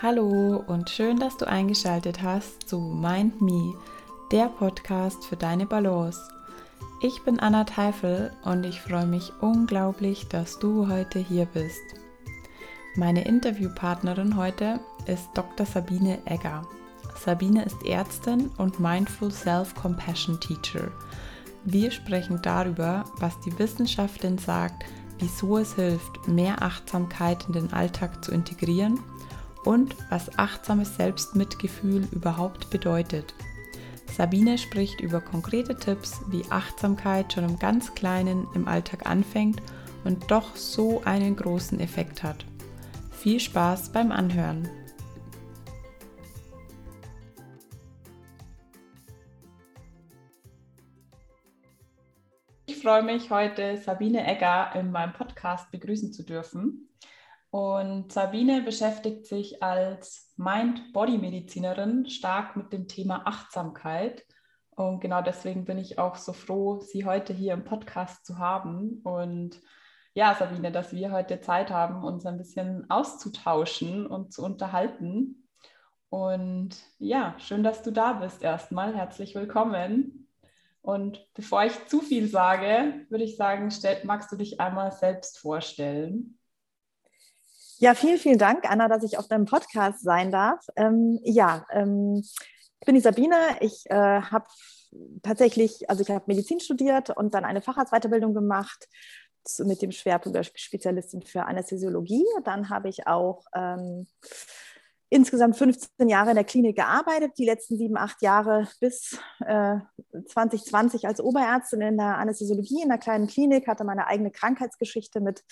Hallo und schön, dass du eingeschaltet hast zu Mind Me, der Podcast für deine Balance. Ich bin Anna Teifel und ich freue mich unglaublich, dass du heute hier bist. Meine Interviewpartnerin heute ist Dr. Sabine Egger. Sabine ist Ärztin und Mindful Self-Compassion Teacher. Wir sprechen darüber, was die Wissenschaft denn sagt, wieso es hilft, mehr Achtsamkeit in den Alltag zu integrieren und was achtsames Selbstmitgefühl überhaupt bedeutet. Sabine spricht über konkrete Tipps, wie Achtsamkeit schon im ganz Kleinen im Alltag anfängt und doch so einen großen Effekt hat. Viel Spaß beim Anhören! Ich freue mich, heute Sabine Egger in meinem Podcast begrüßen zu dürfen. Und Sabine beschäftigt sich als Mind-Body-Medizinerin stark mit dem Thema Achtsamkeit. Und genau deswegen bin ich auch so froh, Sie heute hier im Podcast zu haben. Und ja, Sabine, dass wir heute Zeit haben, uns ein bisschen auszutauschen und zu unterhalten. Und ja, schön, dass du da bist erstmal. Herzlich willkommen. Und bevor ich zu viel sage, würde ich sagen, magst du dich einmal selbst vorstellen? Ja, vielen, vielen Dank, Anna, dass ich auf deinem Podcast sein darf. Ähm, ja, ähm, ich bin die Sabine. Ich äh, habe tatsächlich, also ich habe Medizin studiert und dann eine Facharztweiterbildung gemacht mit dem Schwerpunkt der Spezialistin für Anästhesiologie. Dann habe ich auch ähm, insgesamt 15 Jahre in der Klinik gearbeitet, die letzten sieben, acht Jahre bis äh, 2020 als Oberärztin in der Anästhesiologie in einer kleinen Klinik, hatte meine eigene Krankheitsgeschichte mit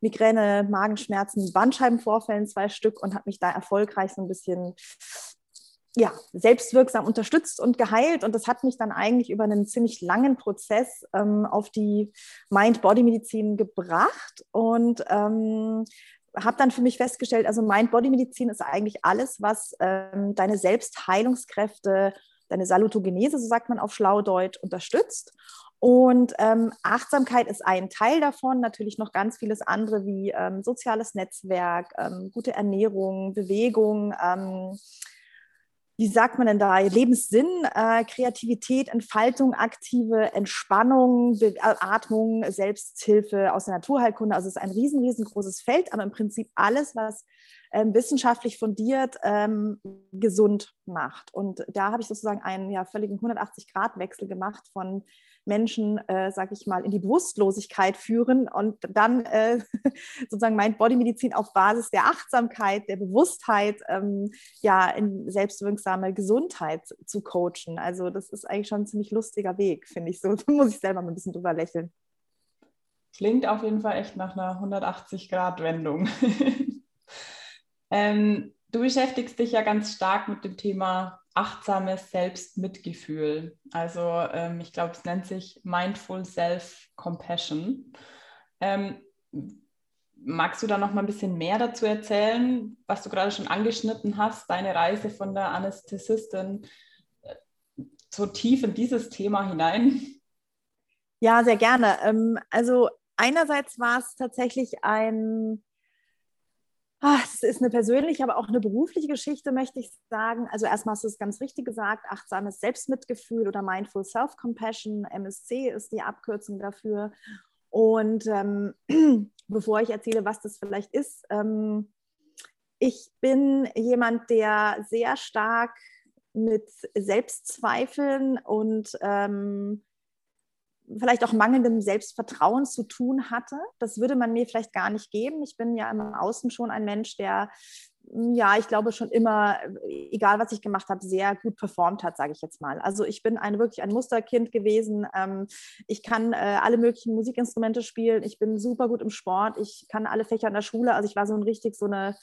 Migräne, Magenschmerzen, Bandscheibenvorfällen, zwei Stück und habe mich da erfolgreich so ein bisschen ja, selbstwirksam unterstützt und geheilt. Und das hat mich dann eigentlich über einen ziemlich langen Prozess ähm, auf die Mind-Body-Medizin gebracht. Und ähm, habe dann für mich festgestellt, also Mind-Body-Medizin ist eigentlich alles, was ähm, deine Selbstheilungskräfte, deine Salutogenese, so sagt man auf Schlaudeutsch, unterstützt. Und ähm, Achtsamkeit ist ein Teil davon, natürlich noch ganz vieles andere wie ähm, soziales Netzwerk, ähm, gute Ernährung, Bewegung, ähm, wie sagt man denn da, Lebenssinn, äh, Kreativität, Entfaltung, aktive Entspannung, Be Atmung, Selbsthilfe aus der Naturheilkunde. Also es ist ein riesen, riesengroßes Feld, aber im Prinzip alles, was wissenschaftlich fundiert ähm, gesund macht. Und da habe ich sozusagen einen ja, völligen 180-Grad-Wechsel gemacht von Menschen, äh, sage ich mal, in die Bewusstlosigkeit führen und dann äh, sozusagen mein Bodymedizin auf Basis der Achtsamkeit, der Bewusstheit, ähm, ja, in selbstwirksame Gesundheit zu coachen. Also das ist eigentlich schon ein ziemlich lustiger Weg, finde ich so. Da muss ich selber mal ein bisschen drüber lächeln. Klingt auf jeden Fall echt nach einer 180-Grad-Wendung. ähm, du beschäftigst dich ja ganz stark mit dem Thema achtsames Selbstmitgefühl. Also ähm, ich glaube, es nennt sich Mindful Self-Compassion. Ähm, magst du da noch mal ein bisschen mehr dazu erzählen, was du gerade schon angeschnitten hast, deine Reise von der Anästhesistin äh, so tief in dieses Thema hinein? Ja, sehr gerne. Ähm, also einerseits war es tatsächlich ein Ah, es ist eine persönliche, aber auch eine berufliche Geschichte, möchte ich sagen. Also erstmal hast du es ganz richtig gesagt, achtsames Selbstmitgefühl oder Mindful Self-Compassion, MSC ist die Abkürzung dafür. Und ähm, bevor ich erzähle, was das vielleicht ist, ähm, ich bin jemand, der sehr stark mit Selbstzweifeln und ähm, vielleicht auch mangelndem Selbstvertrauen zu tun hatte. Das würde man mir vielleicht gar nicht geben. Ich bin ja im Außen schon ein Mensch, der hm, ja, ich glaube schon immer, egal was ich gemacht habe, sehr gut performt hat, sage ich jetzt mal. Also ich bin ein, wirklich ein Musterkind gewesen. Ähm, ich kann äh, alle möglichen Musikinstrumente spielen. Ich bin super gut im Sport. Ich kann alle Fächer in der Schule. Also ich war so ein richtig so eine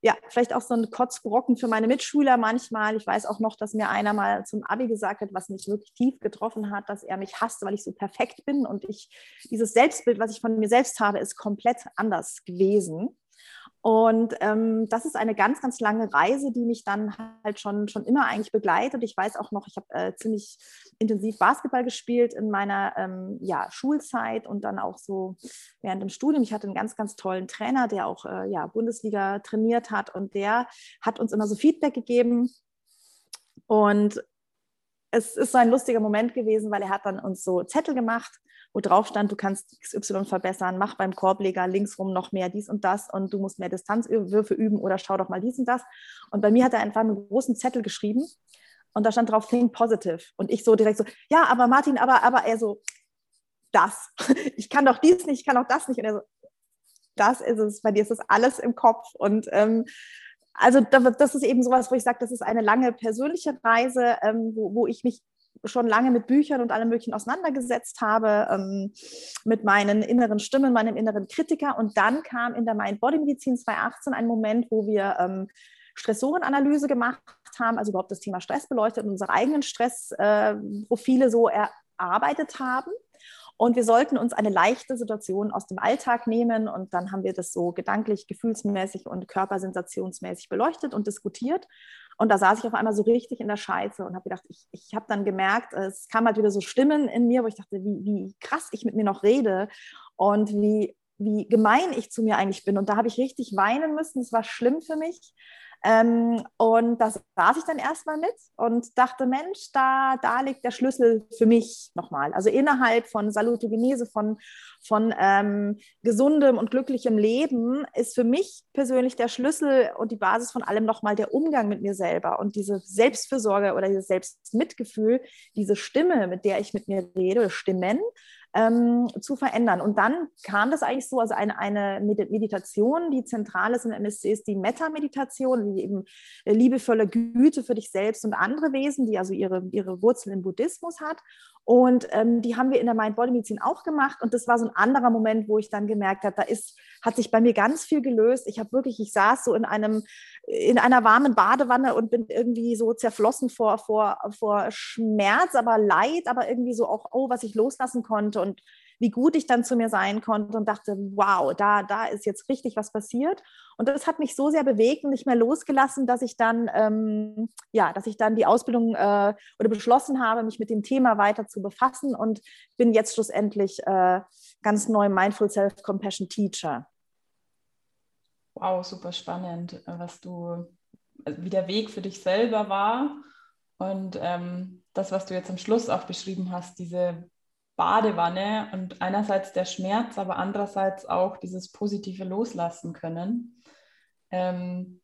ja, vielleicht auch so ein Kotzbrocken für meine Mitschüler manchmal. Ich weiß auch noch, dass mir einer mal zum Abi gesagt hat, was mich wirklich tief getroffen hat, dass er mich hasst, weil ich so perfekt bin und ich dieses Selbstbild, was ich von mir selbst habe, ist komplett anders gewesen. Und ähm, das ist eine ganz, ganz lange Reise, die mich dann halt schon, schon immer eigentlich begleitet. Ich weiß auch noch, ich habe äh, ziemlich intensiv Basketball gespielt in meiner ähm, ja, Schulzeit und dann auch so während dem Studium. Ich hatte einen ganz, ganz tollen Trainer, der auch äh, ja, Bundesliga trainiert hat und der hat uns immer so Feedback gegeben. Und es ist so ein lustiger Moment gewesen, weil er hat dann uns so Zettel gemacht wo drauf stand, du kannst XY verbessern, mach beim Korbleger linksrum noch mehr dies und das und du musst mehr Distanzwürfe üben oder schau doch mal dies und das. Und bei mir hat er einfach einen großen Zettel geschrieben und da stand drauf Think Positive. Und ich so direkt so, ja, aber Martin, aber, aber er so, das. Ich kann doch dies nicht, ich kann doch das nicht. Und er so, das ist es, bei dir ist das alles im Kopf. Und ähm, also das ist eben sowas, wo ich sage, das ist eine lange persönliche Reise, ähm, wo, wo ich mich schon lange mit Büchern und allem Möglichen auseinandergesetzt habe, ähm, mit meinen inneren Stimmen, meinem inneren Kritiker. Und dann kam in der Mind-Body-Medizin 2018 ein Moment, wo wir ähm, Stressorenanalyse gemacht haben, also überhaupt das Thema Stress beleuchtet und unsere eigenen Stressprofile äh, so erarbeitet haben. Und wir sollten uns eine leichte Situation aus dem Alltag nehmen und dann haben wir das so gedanklich, gefühlsmäßig und körpersensationsmäßig beleuchtet und diskutiert. Und da saß ich auf einmal so richtig in der Scheiße und habe gedacht, ich, ich habe dann gemerkt, es kam halt wieder so Stimmen in mir, wo ich dachte, wie, wie krass ich mit mir noch rede und wie, wie gemein ich zu mir eigentlich bin. Und da habe ich richtig weinen müssen. Es war schlimm für mich. Ähm, und da saß ich dann erstmal mit und dachte, Mensch, da, da liegt der Schlüssel für mich nochmal. Also innerhalb von Salutogenese, von, von ähm, gesundem und glücklichem Leben ist für mich persönlich der Schlüssel und die Basis von allem nochmal der Umgang mit mir selber und diese Selbstfürsorge oder dieses Selbstmitgefühl, diese Stimme, mit der ich mit mir rede, Stimmen, ähm, zu verändern. Und dann kam das eigentlich so, also eine, eine Meditation, die zentral ist im MSC, ist die Metta-Meditation, die eben liebevolle Güte für dich selbst und andere Wesen, die also ihre, ihre Wurzeln im Buddhismus hat. Und ähm, die haben wir in der Mind-Body-Medizin auch gemacht. Und das war so ein anderer Moment, wo ich dann gemerkt habe, da ist, hat sich bei mir ganz viel gelöst. Ich habe wirklich, ich saß so in einem, in einer warmen Badewanne und bin irgendwie so zerflossen vor, vor, vor Schmerz, aber Leid, aber irgendwie so auch, oh, was ich loslassen konnte und wie gut ich dann zu mir sein konnte und dachte, wow, da, da ist jetzt richtig was passiert. Und das hat mich so sehr bewegt und nicht mehr losgelassen, dass ich dann, ähm, ja, dass ich dann die Ausbildung äh, oder beschlossen habe, mich mit dem Thema weiter zu befassen und bin jetzt schlussendlich äh, ganz neu Mindful Self-Compassion Teacher. Wow, super spannend, was du, also wie der Weg für dich selber war und ähm, das, was du jetzt am Schluss auch beschrieben hast, diese Badewanne und einerseits der Schmerz, aber andererseits auch dieses positive Loslassen können. Ähm,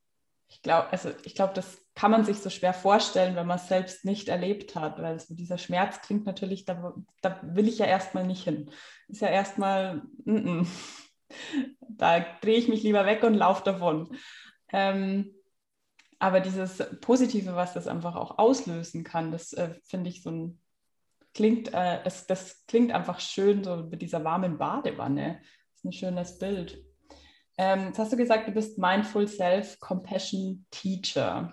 ich glaube, also ich glaube, das kann man sich so schwer vorstellen, wenn man es selbst nicht erlebt hat, weil so dieser Schmerz klingt natürlich, da, da will ich ja erstmal nicht hin. Ist ja erstmal, mm -mm. da drehe ich mich lieber weg und laufe davon. Ähm, aber dieses Positive, was das einfach auch auslösen kann, das äh, finde ich so ein klingt, äh, es, das klingt einfach schön, so mit dieser warmen Badewanne. Das ist ein schönes Bild. Ähm, jetzt hast du gesagt, du bist Mindful Self-Compassion Teacher.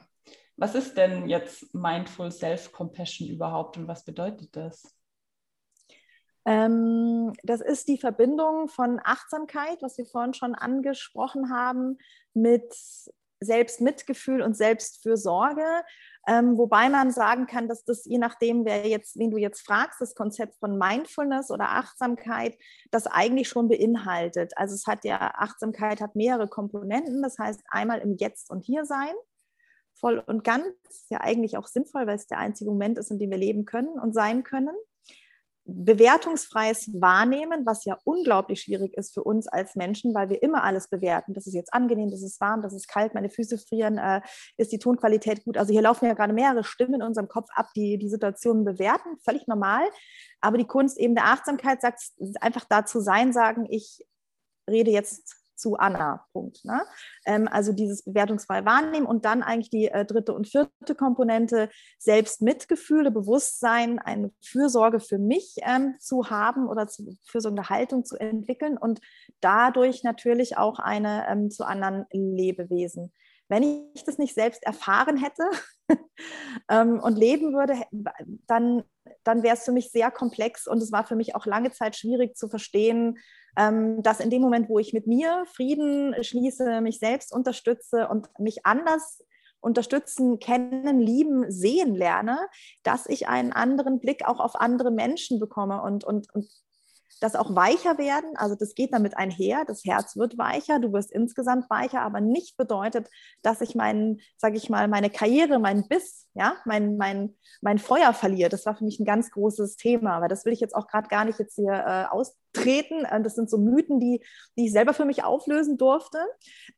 Was ist denn jetzt Mindful Self-Compassion überhaupt und was bedeutet das? Ähm, das ist die Verbindung von Achtsamkeit, was wir vorhin schon angesprochen haben, mit Selbstmitgefühl und Selbstfürsorge. Ähm, wobei man sagen kann, dass das je nachdem, wer jetzt, wen du jetzt fragst, das Konzept von Mindfulness oder Achtsamkeit, das eigentlich schon beinhaltet. Also es hat ja, Achtsamkeit hat mehrere Komponenten. Das heißt, einmal im Jetzt und Hier sein, voll und ganz, ja eigentlich auch sinnvoll, weil es der einzige Moment ist, in dem wir leben können und sein können bewertungsfreies Wahrnehmen, was ja unglaublich schwierig ist für uns als Menschen, weil wir immer alles bewerten. Das ist jetzt angenehm, das ist warm, das ist kalt, meine Füße frieren, äh, ist die Tonqualität gut. Also hier laufen ja gerade mehrere Stimmen in unserem Kopf ab, die die Situationen bewerten, völlig normal. Aber die Kunst eben der Achtsamkeit sagt einfach dazu sein, sagen, ich rede jetzt zu Anna. Punkt. Ne? Ähm, also dieses bewertungsfreie Wahrnehmen und dann eigentlich die äh, dritte und vierte Komponente, Selbstmitgefühle, Bewusstsein, eine Fürsorge für mich ähm, zu haben oder zu, fürsorgende Haltung zu entwickeln und dadurch natürlich auch eine ähm, zu anderen Lebewesen. Wenn ich das nicht selbst erfahren hätte ähm, und leben würde, dann, dann wäre es für mich sehr komplex und es war für mich auch lange Zeit schwierig zu verstehen, dass in dem Moment, wo ich mit mir Frieden schließe, mich selbst unterstütze und mich anders unterstützen, kennen, lieben, sehen lerne, dass ich einen anderen Blick auch auf andere Menschen bekomme und, und, und das auch weicher werden. Also das geht damit einher. Das Herz wird weicher, du wirst insgesamt weicher, aber nicht bedeutet, dass ich meinen, sage ich mal, meine Karriere, meinen Biss, ja, mein, mein, mein Feuer verliere. Das war für mich ein ganz großes Thema, aber das will ich jetzt auch gerade gar nicht jetzt hier äh, aus, treten. Äh, das sind so Mythen, die, die ich selber für mich auflösen durfte.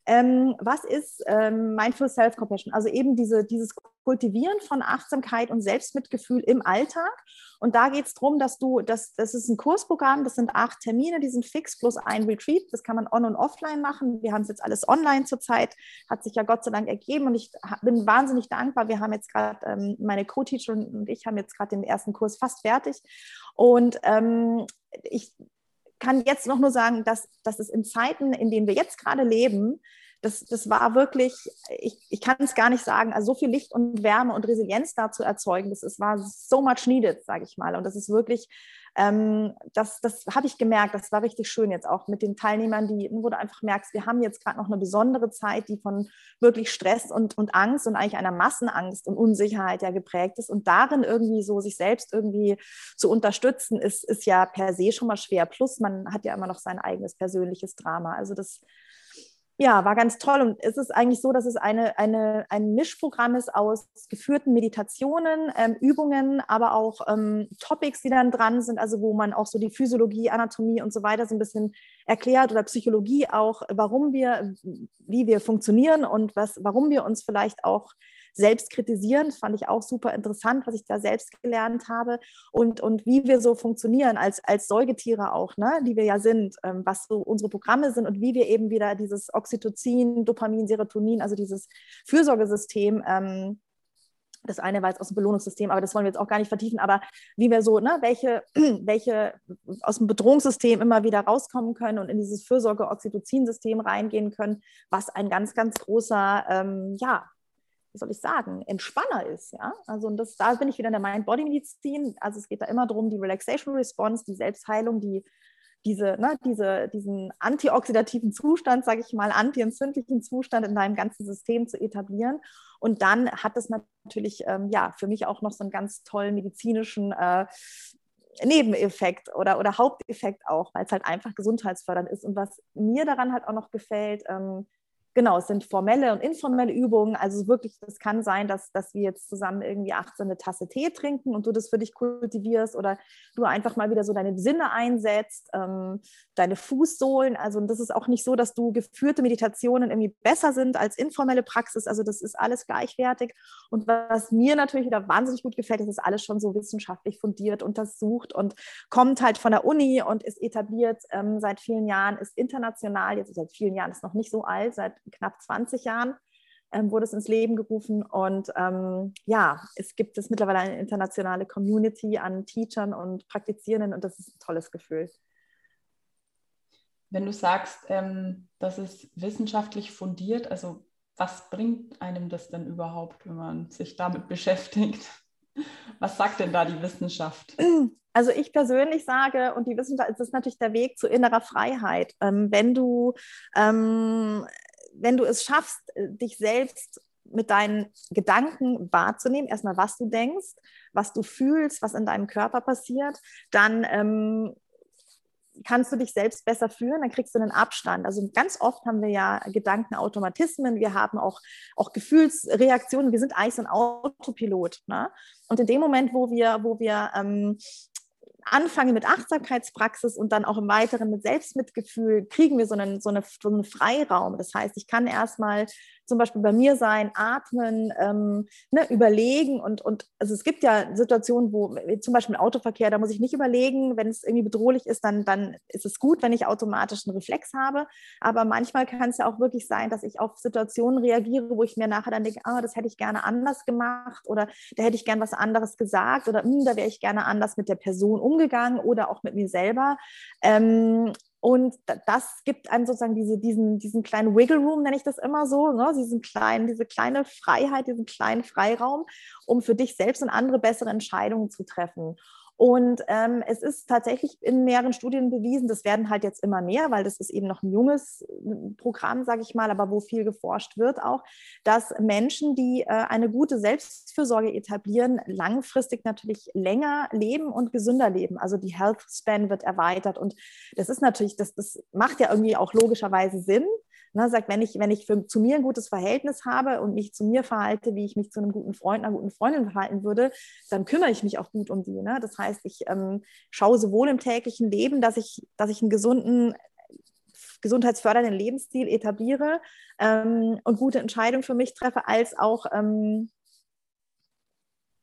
Ähm, was ist ähm, Mindful Self-Compassion? Also eben diese, dieses Kultivieren von Achtsamkeit und Selbstmitgefühl im Alltag. Und da geht es darum, dass du, das, das ist ein Kursprogramm, das sind acht Termine, die sind fix plus ein Retreat. Das kann man on- und offline machen. Wir haben es jetzt alles online zurzeit, hat sich ja Gott sei Dank ergeben und ich bin wahnsinnig dankbar. Wir haben jetzt gerade, ähm, meine Co-Teacherin und ich haben jetzt gerade den ersten Kurs fast fertig. Und ähm, ich kann jetzt noch nur sagen, dass, dass es in Zeiten, in denen wir jetzt gerade leben, das, das war wirklich, ich, ich kann es gar nicht sagen, also so viel Licht und Wärme und Resilienz da zu erzeugen, das ist, war so much needed, sage ich mal. Und das ist wirklich, ähm, das, das habe ich gemerkt, das war richtig schön jetzt auch mit den Teilnehmern, die, wo du einfach merkst, wir haben jetzt gerade noch eine besondere Zeit, die von wirklich Stress und, und Angst und eigentlich einer Massenangst und Unsicherheit ja geprägt ist. Und darin irgendwie so sich selbst irgendwie zu unterstützen, ist, ist ja per se schon mal schwer. Plus man hat ja immer noch sein eigenes persönliches Drama. Also das ja, war ganz toll. Und es ist eigentlich so, dass es eine, eine, ein Mischprogramm ist aus geführten Meditationen, ähm, Übungen, aber auch ähm, Topics, die dann dran sind, also wo man auch so die Physiologie, Anatomie und so weiter so ein bisschen erklärt oder Psychologie auch, warum wir, wie wir funktionieren und was, warum wir uns vielleicht auch selbst kritisieren. Fand ich auch super interessant, was ich da selbst gelernt habe und, und wie wir so funktionieren als, als Säugetiere auch, ne, die wir ja sind, ähm, was so unsere Programme sind und wie wir eben wieder dieses Oxytocin, Dopamin, Serotonin, also dieses Fürsorgesystem ähm, das eine war jetzt aus dem Belohnungssystem, aber das wollen wir jetzt auch gar nicht vertiefen, aber wie wir so, ne, welche, welche aus dem Bedrohungssystem immer wieder rauskommen können und in dieses Fürsorge-Oxytocin-System reingehen können, was ein ganz, ganz großer, ähm, ja, wie soll ich sagen, Entspanner ist. Ja? Also und das, da bin ich wieder in der Mind-Body-Medizin. Also es geht da immer darum, die Relaxation Response, die Selbstheilung, die, diese, ne, diese, diesen antioxidativen Zustand, sage ich mal, antientzündlichen Zustand in deinem ganzen System zu etablieren. Und dann hat es natürlich ähm, ja, für mich auch noch so einen ganz tollen medizinischen äh, Nebeneffekt oder, oder Haupteffekt auch, weil es halt einfach gesundheitsfördernd ist. Und was mir daran halt auch noch gefällt, ähm, genau, es sind formelle und informelle Übungen. Also wirklich, es kann sein, dass, dass wir jetzt zusammen irgendwie 18 eine Tasse Tee trinken und du das für dich kultivierst oder du einfach mal wieder so deine Sinne einsetzt, ähm, deine Fußsohlen. Also das ist auch nicht so, dass du geführte Meditationen irgendwie besser sind als informelle Praxis. Also das ist alles gleichwertig. Und was mir natürlich wieder wahnsinnig gut gefällt, ist, ist alles schon so wissenschaftlich fundiert, untersucht und kommt halt von der Uni und ist etabliert ähm, seit vielen Jahren, ist international, jetzt seit vielen Jahren, ist noch nicht so alt, seit knapp 20 Jahren ähm, wurde es ins Leben gerufen. Und ähm, ja, es gibt es mittlerweile eine internationale Community an Teachern und Praktizierenden und das ist ein tolles Gefühl. Wenn du sagst, ähm, das ist wissenschaftlich fundiert, also was bringt einem das denn überhaupt, wenn man sich damit beschäftigt? Was sagt denn da die Wissenschaft? Also ich persönlich sage, und die Wissenschaft, es ist natürlich der Weg zu innerer Freiheit. Ähm, wenn du ähm, wenn du es schaffst, äh, dich selbst mit deinen Gedanken wahrzunehmen, erstmal was du denkst, was du fühlst, was in deinem Körper passiert, dann ähm, kannst du dich selbst besser fühlen, dann kriegst du einen Abstand. Also ganz oft haben wir ja Gedankenautomatismen, wir haben auch, auch Gefühlsreaktionen, wir sind eigentlich so ein Autopilot. Ne? Und in dem Moment, wo wir, wo wir ähm, anfange mit Achtsamkeitspraxis und dann auch im Weiteren mit Selbstmitgefühl, kriegen wir so einen, so, eine, so einen Freiraum. Das heißt, ich kann erstmal zum Beispiel bei mir sein, atmen, ähm, ne, überlegen und, und also es gibt ja Situationen, wo zum Beispiel Autoverkehr, da muss ich nicht überlegen, wenn es irgendwie bedrohlich ist, dann, dann ist es gut, wenn ich automatisch einen Reflex habe. Aber manchmal kann es ja auch wirklich sein, dass ich auf Situationen reagiere, wo ich mir nachher dann denke, ah, das hätte ich gerne anders gemacht oder da hätte ich gerne was anderes gesagt oder hm, da wäre ich gerne anders mit der Person umgegangen oder auch mit mir selber. Ähm, und das gibt einem sozusagen diese, diesen, diesen kleinen Wiggle Room, nenne ich das immer so, ne? diesen kleinen, diese kleine Freiheit, diesen kleinen Freiraum, um für dich selbst und andere bessere Entscheidungen zu treffen. Und ähm, es ist tatsächlich in mehreren Studien bewiesen, das werden halt jetzt immer mehr, weil das ist eben noch ein junges äh, Programm, sage ich mal, aber wo viel geforscht wird auch, dass Menschen, die äh, eine gute Selbstfürsorge etablieren, langfristig natürlich länger leben und gesünder leben. Also die Health Span wird erweitert. Und das ist natürlich, das, das macht ja irgendwie auch logischerweise Sinn. Ne, sagt, wenn ich, wenn ich für, zu mir ein gutes Verhältnis habe und mich zu mir verhalte, wie ich mich zu einem guten Freund, einer guten Freundin verhalten würde, dann kümmere ich mich auch gut um die. Ne? Das heißt, ich ähm, schaue sowohl im täglichen Leben, dass ich, dass ich einen gesunden, gesundheitsfördernden Lebensstil etabliere ähm, und gute Entscheidungen für mich treffe, als auch, ähm,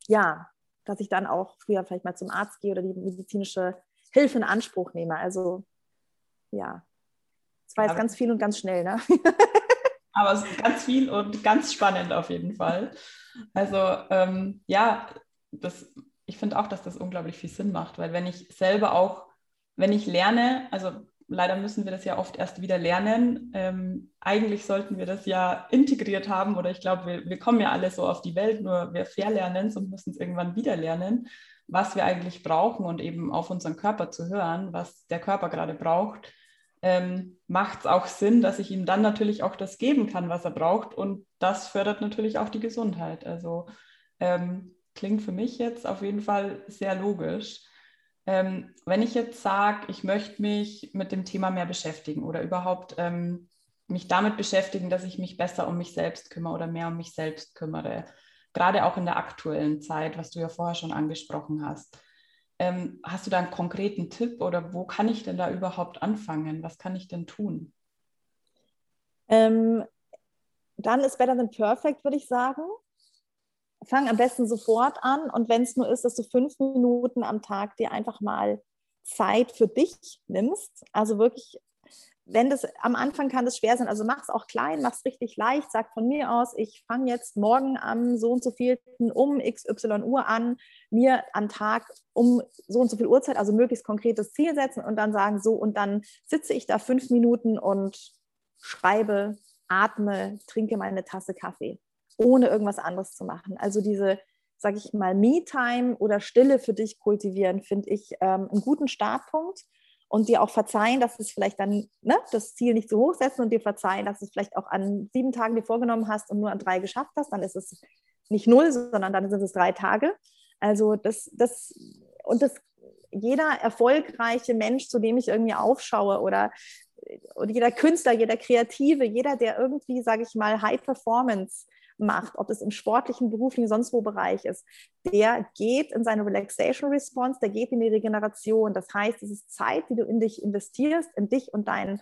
ja, dass ich dann auch früher vielleicht mal zum Arzt gehe oder die medizinische Hilfe in Anspruch nehme. Also ja, es war jetzt ganz viel und ganz schnell, ne? Aber es ist ganz viel und ganz spannend auf jeden Fall. Also ähm, ja, das, ich finde auch, dass das unglaublich viel Sinn macht, weil wenn ich selber auch, wenn ich lerne, also leider müssen wir das ja oft erst wieder lernen. Ähm, eigentlich sollten wir das ja integriert haben oder ich glaube, wir, wir kommen ja alle so auf die Welt, nur wir verlernen es und müssen es irgendwann wieder lernen, was wir eigentlich brauchen und eben auf unseren Körper zu hören, was der Körper gerade braucht ähm, macht es auch Sinn, dass ich ihm dann natürlich auch das geben kann, was er braucht. Und das fördert natürlich auch die Gesundheit. Also ähm, klingt für mich jetzt auf jeden Fall sehr logisch. Ähm, wenn ich jetzt sage, ich möchte mich mit dem Thema mehr beschäftigen oder überhaupt ähm, mich damit beschäftigen, dass ich mich besser um mich selbst kümmere oder mehr um mich selbst kümmere, gerade auch in der aktuellen Zeit, was du ja vorher schon angesprochen hast. Ähm, hast du da einen konkreten Tipp oder wo kann ich denn da überhaupt anfangen? Was kann ich denn tun? Ähm, dann ist Better Than Perfect, würde ich sagen. Fang am besten sofort an und wenn es nur ist, dass du fünf Minuten am Tag dir einfach mal Zeit für dich nimmst, also wirklich wenn das am Anfang kann das schwer sein, also mach es auch klein, mach es richtig leicht, sag von mir aus, ich fange jetzt morgen am so und so vielten um XY Uhr an, mir am Tag um so und so viel Uhrzeit, also möglichst konkretes Ziel setzen und dann sagen, so und dann sitze ich da fünf Minuten und schreibe, atme, trinke meine Tasse Kaffee, ohne irgendwas anderes zu machen. Also diese, sage ich mal, Me-Time oder Stille für dich kultivieren, finde ich ähm, einen guten Startpunkt und dir auch verzeihen, dass es vielleicht dann ne, das Ziel nicht zu hoch setzen und dir verzeihen, dass es vielleicht auch an sieben Tagen dir vorgenommen hast und nur an drei geschafft hast, dann ist es nicht null, sondern dann sind es drei Tage. Also das, das und das jeder erfolgreiche Mensch, zu dem ich irgendwie aufschaue oder, oder jeder Künstler, jeder Kreative, jeder, der irgendwie, sage ich mal, High Performance macht, ob es im sportlichen, beruflichen, sonst wo Bereich ist, der geht in seine Relaxation Response, der geht in die Regeneration. Das heißt, es ist Zeit, die du in dich investierst, in dich und dein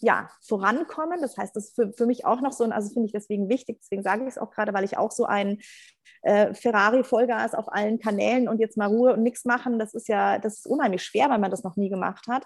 ja, vorankommen. Das heißt, das ist für, für mich auch noch so, also finde ich deswegen wichtig, deswegen sage ich es auch gerade, weil ich auch so ein äh, Ferrari-Vollgas auf allen Kanälen und jetzt mal Ruhe und nichts machen, das ist ja, das ist unheimlich schwer, weil man das noch nie gemacht hat.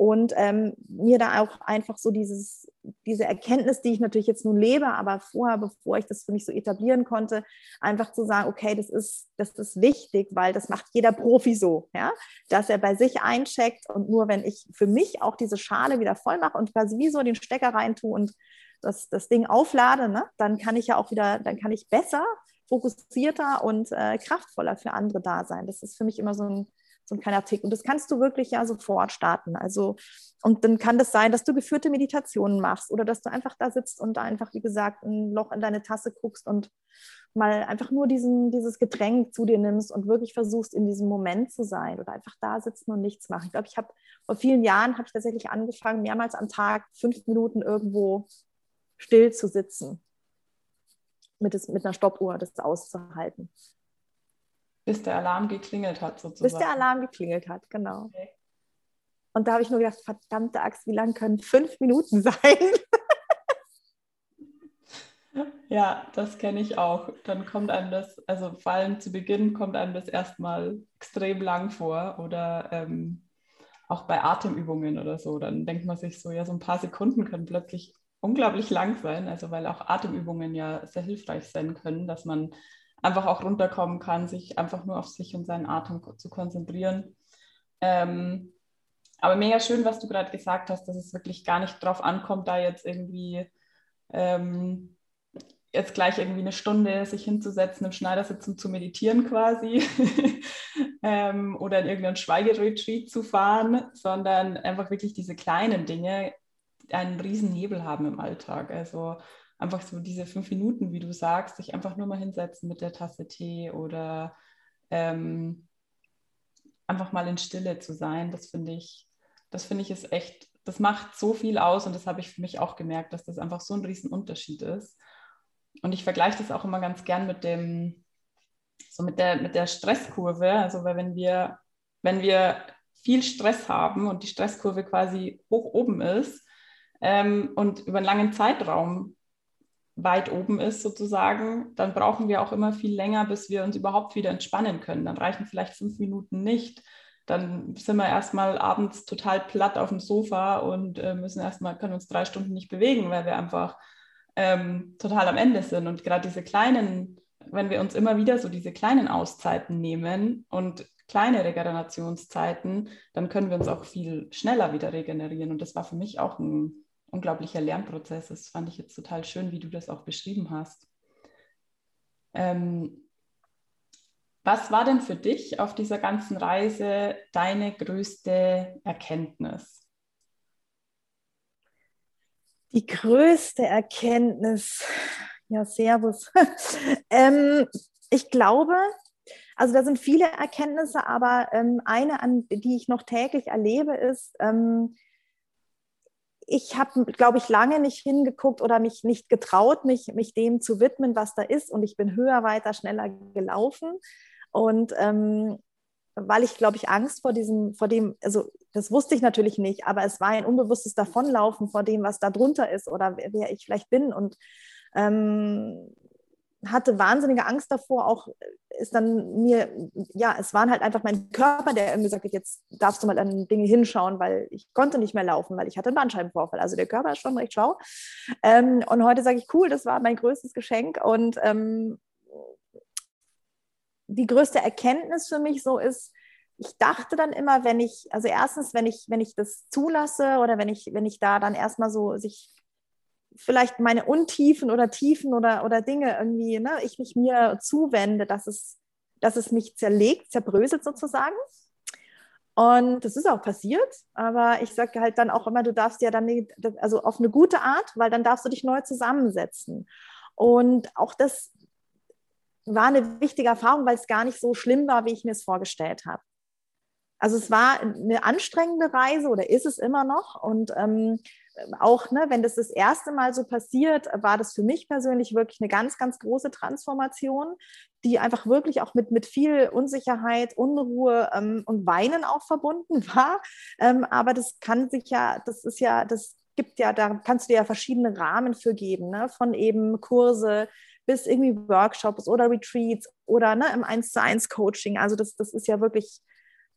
Und ähm, mir da auch einfach so dieses, diese Erkenntnis, die ich natürlich jetzt nun lebe, aber vorher, bevor ich das für mich so etablieren konnte, einfach zu sagen, okay, das ist, das ist wichtig, weil das macht jeder Profi so, ja, dass er bei sich eincheckt und nur wenn ich für mich auch diese Schale wieder voll mache und quasi wie so den Stecker rein tue und das, das Ding auflade, ne, dann kann ich ja auch wieder, dann kann ich besser, fokussierter und äh, kraftvoller für andere da sein. Das ist für mich immer so ein so ein kleiner Tick. Und das kannst du wirklich ja sofort starten. Also, und dann kann das sein, dass du geführte Meditationen machst oder dass du einfach da sitzt und da einfach, wie gesagt, ein Loch in deine Tasse guckst und mal einfach nur diesen, dieses Getränk zu dir nimmst und wirklich versuchst, in diesem Moment zu sein oder einfach da sitzen und nichts machen. Ich glaube, ich habe vor vielen Jahren habe ich tatsächlich angefangen, mehrmals am Tag fünf Minuten irgendwo still zu sitzen. Mit, des, mit einer Stoppuhr das auszuhalten. Bis der Alarm geklingelt hat, sozusagen. Bis der Alarm geklingelt hat, genau. Okay. Und da habe ich nur gedacht, verdammte Axt, wie lang können fünf Minuten sein? ja, das kenne ich auch. Dann kommt einem das, also vor allem zu Beginn kommt einem das erstmal extrem lang vor oder ähm, auch bei Atemübungen oder so. Dann denkt man sich so, ja, so ein paar Sekunden können plötzlich unglaublich lang sein, also weil auch Atemübungen ja sehr hilfreich sein können, dass man einfach auch runterkommen kann, sich einfach nur auf sich und seinen Atem zu konzentrieren. Ähm, aber mega schön, was du gerade gesagt hast, dass es wirklich gar nicht drauf ankommt, da jetzt irgendwie ähm, jetzt gleich irgendwie eine Stunde sich hinzusetzen im Schneidersitz und zu meditieren quasi ähm, oder in irgendeinen Schweigeretreat zu fahren, sondern einfach wirklich diese kleinen Dinge einen riesen Hebel haben im Alltag. Also einfach so diese fünf Minuten, wie du sagst, sich einfach nur mal hinsetzen mit der Tasse Tee oder ähm, einfach mal in Stille zu sein, das finde ich, das finde ich ist echt, das macht so viel aus und das habe ich für mich auch gemerkt, dass das einfach so ein Riesenunterschied ist. Und ich vergleiche das auch immer ganz gern mit dem, so mit der, mit der Stresskurve. Also weil wenn wir, wenn wir viel Stress haben und die Stresskurve quasi hoch oben ist ähm, und über einen langen Zeitraum weit oben ist sozusagen, dann brauchen wir auch immer viel länger, bis wir uns überhaupt wieder entspannen können. Dann reichen vielleicht fünf Minuten nicht. Dann sind wir erstmal abends total platt auf dem Sofa und äh, müssen erstmal, können uns drei Stunden nicht bewegen, weil wir einfach ähm, total am Ende sind. Und gerade diese kleinen, wenn wir uns immer wieder so diese kleinen Auszeiten nehmen und kleine Regenerationszeiten, dann können wir uns auch viel schneller wieder regenerieren. Und das war für mich auch ein unglaublicher Lernprozess. Das fand ich jetzt total schön, wie du das auch beschrieben hast. Ähm, was war denn für dich auf dieser ganzen Reise deine größte Erkenntnis? Die größte Erkenntnis, ja, Servus. ähm, ich glaube, also da sind viele Erkenntnisse, aber ähm, eine, an die ich noch täglich erlebe, ist, ähm, ich habe, glaube ich, lange nicht hingeguckt oder mich nicht getraut, mich, mich dem zu widmen, was da ist. Und ich bin höher, weiter, schneller gelaufen. Und ähm, weil ich, glaube ich, Angst vor diesem, vor dem, also das wusste ich natürlich nicht, aber es war ein unbewusstes Davonlaufen vor dem, was da drunter ist oder wer, wer ich vielleicht bin und ähm, hatte wahnsinnige Angst davor, auch ist dann mir, ja, es waren halt einfach mein Körper, der irgendwie gesagt hat, jetzt darfst du mal an Dinge hinschauen, weil ich konnte nicht mehr laufen, weil ich hatte einen Bandscheibenvorfall. Also der Körper ist schon recht schau. Ähm, und heute sage ich, cool, das war mein größtes Geschenk und ähm, die größte Erkenntnis für mich so ist, ich dachte dann immer, wenn ich, also erstens, wenn ich, wenn ich das zulasse oder wenn ich, wenn ich da dann erstmal so sich vielleicht meine Untiefen oder Tiefen oder, oder Dinge irgendwie, ne, ich mich mir zuwende, dass es, dass es mich zerlegt, zerbröselt sozusagen. Und das ist auch passiert, aber ich sage halt dann auch immer, du darfst ja dann, also auf eine gute Art, weil dann darfst du dich neu zusammensetzen. Und auch das war eine wichtige Erfahrung, weil es gar nicht so schlimm war, wie ich mir es vorgestellt habe. Also es war eine anstrengende Reise oder ist es immer noch. Und ähm, auch, ne, wenn das das erste Mal so passiert, war das für mich persönlich wirklich eine ganz, ganz große Transformation, die einfach wirklich auch mit, mit viel Unsicherheit, Unruhe ähm, und Weinen auch verbunden war. Ähm, aber das kann sich ja, das ist ja, das gibt ja, da kannst du ja verschiedene Rahmen für geben, ne? von eben Kurse, bis irgendwie Workshops oder Retreats oder ne, im 1 zu 1 Coaching. Also das, das ist ja wirklich,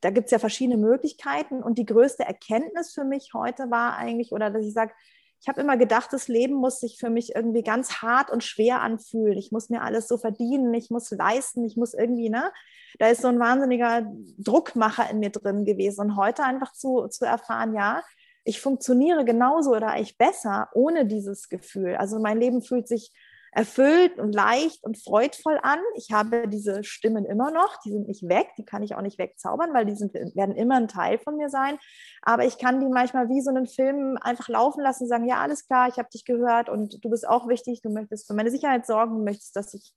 da gibt es ja verschiedene Möglichkeiten. Und die größte Erkenntnis für mich heute war eigentlich, oder dass ich sage, ich habe immer gedacht, das Leben muss sich für mich irgendwie ganz hart und schwer anfühlen. Ich muss mir alles so verdienen, ich muss leisten, ich muss irgendwie, ne? Da ist so ein wahnsinniger Druckmacher in mir drin gewesen. Und heute einfach zu, zu erfahren, ja, ich funktioniere genauso oder eigentlich besser ohne dieses Gefühl. Also mein Leben fühlt sich erfüllt und leicht und freudvoll an. Ich habe diese Stimmen immer noch, die sind nicht weg, die kann ich auch nicht wegzaubern, weil die sind, werden immer ein Teil von mir sein. Aber ich kann die manchmal wie so einen Film einfach laufen lassen, sagen, ja, alles klar, ich habe dich gehört und du bist auch wichtig, du möchtest für meine Sicherheit sorgen, du möchtest, dass ich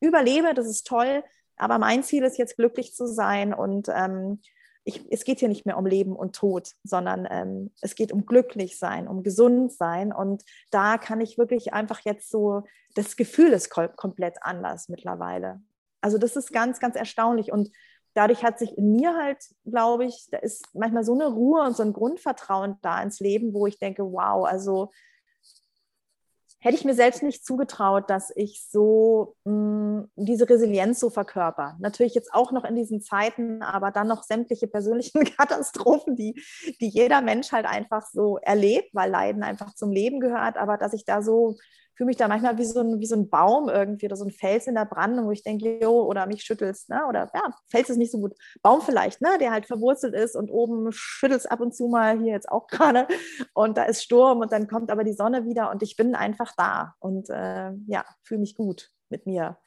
überlebe, das ist toll. Aber mein Ziel ist jetzt glücklich zu sein und ähm, ich, es geht hier nicht mehr um Leben und Tod, sondern ähm, es geht um glücklich sein, um gesund sein. Und da kann ich wirklich einfach jetzt so, das Gefühl ist komplett anders mittlerweile. Also das ist ganz, ganz erstaunlich. Und dadurch hat sich in mir halt, glaube ich, da ist manchmal so eine Ruhe und so ein Grundvertrauen da ins Leben, wo ich denke, wow, also hätte ich mir selbst nicht zugetraut, dass ich so mh, mm, diese Resilienz so verkörper. Natürlich jetzt auch noch in diesen Zeiten, aber dann noch sämtliche persönlichen Katastrophen, die, die jeder Mensch halt einfach so erlebt, weil Leiden einfach zum Leben gehört, aber dass ich da so fühle mich da manchmal wie so, ein, wie so ein Baum irgendwie oder so ein Fels in der Brandung, wo ich denke, jo, oder mich schüttelst, ne? oder ja, Fels ist nicht so gut, Baum vielleicht, ne? der halt verwurzelt ist und oben schüttelst ab und zu mal, hier jetzt auch gerade, und da ist Sturm und dann kommt aber die Sonne wieder und ich bin einfach da und äh, ja, fühle mich gut mit mir.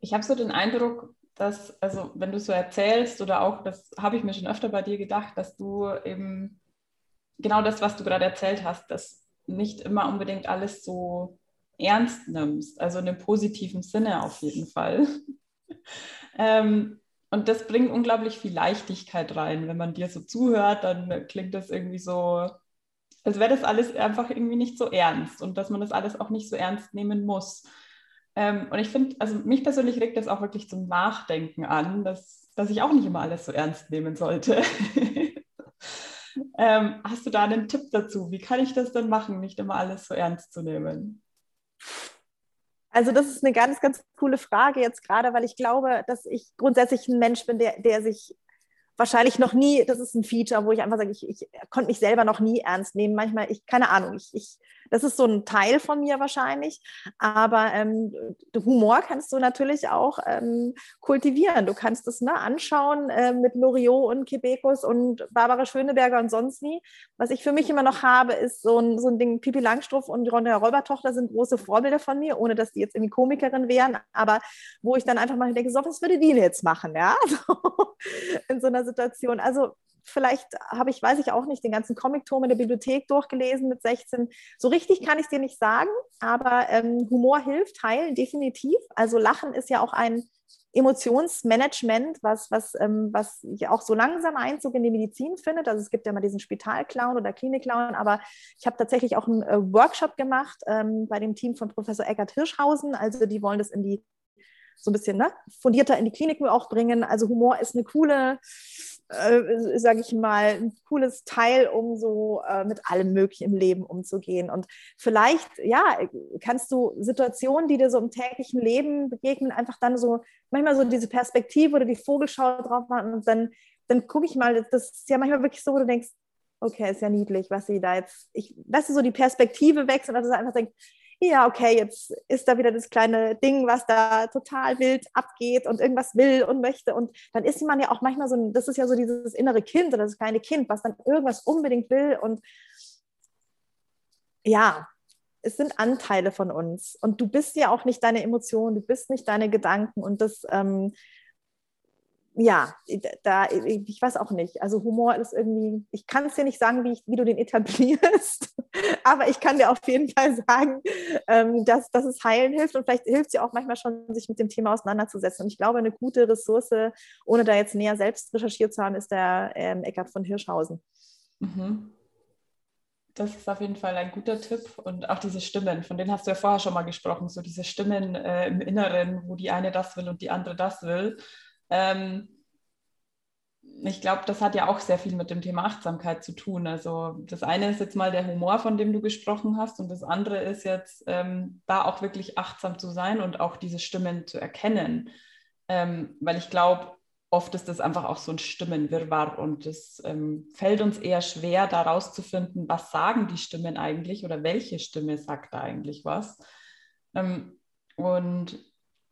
Ich habe so den Eindruck, dass, also wenn du so erzählst oder auch, das habe ich mir schon öfter bei dir gedacht, dass du eben genau das, was du gerade erzählt hast, dass nicht immer unbedingt alles so ernst nimmst, also in einem positiven Sinne auf jeden Fall. ähm, und das bringt unglaublich viel Leichtigkeit rein. Wenn man dir so zuhört, dann klingt das irgendwie so, als wäre das alles einfach irgendwie nicht so ernst und dass man das alles auch nicht so ernst nehmen muss. Ähm, und ich finde, also mich persönlich regt das auch wirklich zum Nachdenken an, dass, dass ich auch nicht immer alles so ernst nehmen sollte. ähm, hast du da einen Tipp dazu? Wie kann ich das denn machen, nicht immer alles so ernst zu nehmen? Also das ist eine ganz, ganz coole Frage jetzt gerade, weil ich glaube, dass ich grundsätzlich ein Mensch bin, der, der sich wahrscheinlich noch nie, das ist ein Feature, wo ich einfach sage, ich, ich konnte mich selber noch nie ernst nehmen. Manchmal, ich, keine Ahnung, ich, ich das ist so ein Teil von mir wahrscheinlich. Aber ähm, Humor kannst du natürlich auch ähm, kultivieren. Du kannst es ne, anschauen äh, mit Loriot und Quebecus und Barbara Schöneberger und sonst nie. Was ich für mich immer noch habe, ist so ein, so ein Ding, Pipi Langstrumpf und Ronja Räubertochter sind große Vorbilder von mir, ohne dass die jetzt irgendwie Komikerin wären, aber wo ich dann einfach mal denke, so, was würde die jetzt machen, ja? So, in so einer Situation. Also vielleicht habe ich, weiß ich auch nicht, den ganzen Comicturm in der Bibliothek durchgelesen mit 16. So richtig kann ich es dir nicht sagen, aber ähm, Humor hilft, heilen, definitiv. Also Lachen ist ja auch ein Emotionsmanagement, was, was, ähm, was ja auch so langsam Einzug in die Medizin findet. Also es gibt ja immer diesen Spitalclown oder Klinikclown, aber ich habe tatsächlich auch einen äh, Workshop gemacht ähm, bei dem Team von Professor Eckert Hirschhausen. Also die wollen das in die so ein bisschen ne, fundierter in die Kliniken auch bringen. Also Humor ist eine coole äh, sage ich mal, ein cooles Teil, um so äh, mit allem Möglichen im Leben umzugehen. Und vielleicht, ja, kannst du Situationen, die dir so im täglichen Leben begegnen, einfach dann so, manchmal so diese Perspektive oder die Vogelschau drauf machen und dann, dann gucke ich mal, das ist ja manchmal wirklich so, wo du denkst, okay, ist ja niedlich, was sie da jetzt, ich, weißt du, so die Perspektive wechselt, dass du einfach denkst, ja, okay, jetzt ist da wieder das kleine Ding, was da total wild abgeht und irgendwas will und möchte. Und dann ist man ja auch manchmal so, das ist ja so dieses innere Kind oder das kleine Kind, was dann irgendwas unbedingt will. Und ja, es sind Anteile von uns. Und du bist ja auch nicht deine Emotionen, du bist nicht deine Gedanken. Und das, ähm, ja, da, ich weiß auch nicht. Also Humor ist irgendwie, ich kann es dir nicht sagen, wie, ich, wie du den etablierst, aber ich kann dir auf jeden Fall sagen, ähm, dass, dass es heilen hilft und vielleicht hilft es ja auch manchmal schon, sich mit dem Thema auseinanderzusetzen. Und ich glaube, eine gute Ressource, ohne da jetzt näher selbst recherchiert zu haben, ist der ähm, Eckart von Hirschhausen. Mhm. Das ist auf jeden Fall ein guter Tipp. Und auch diese Stimmen, von denen hast du ja vorher schon mal gesprochen, so diese Stimmen äh, im Inneren, wo die eine das will und die andere das will ähm, ich glaube, das hat ja auch sehr viel mit dem Thema Achtsamkeit zu tun. Also das eine ist jetzt mal der Humor, von dem du gesprochen hast, und das andere ist jetzt, ähm, da auch wirklich achtsam zu sein und auch diese Stimmen zu erkennen. Ähm, weil ich glaube, oft ist das einfach auch so ein Stimmenwirrwarr und es ähm, fällt uns eher schwer, da rauszufinden, was sagen die Stimmen eigentlich oder welche Stimme sagt da eigentlich was. Ähm, und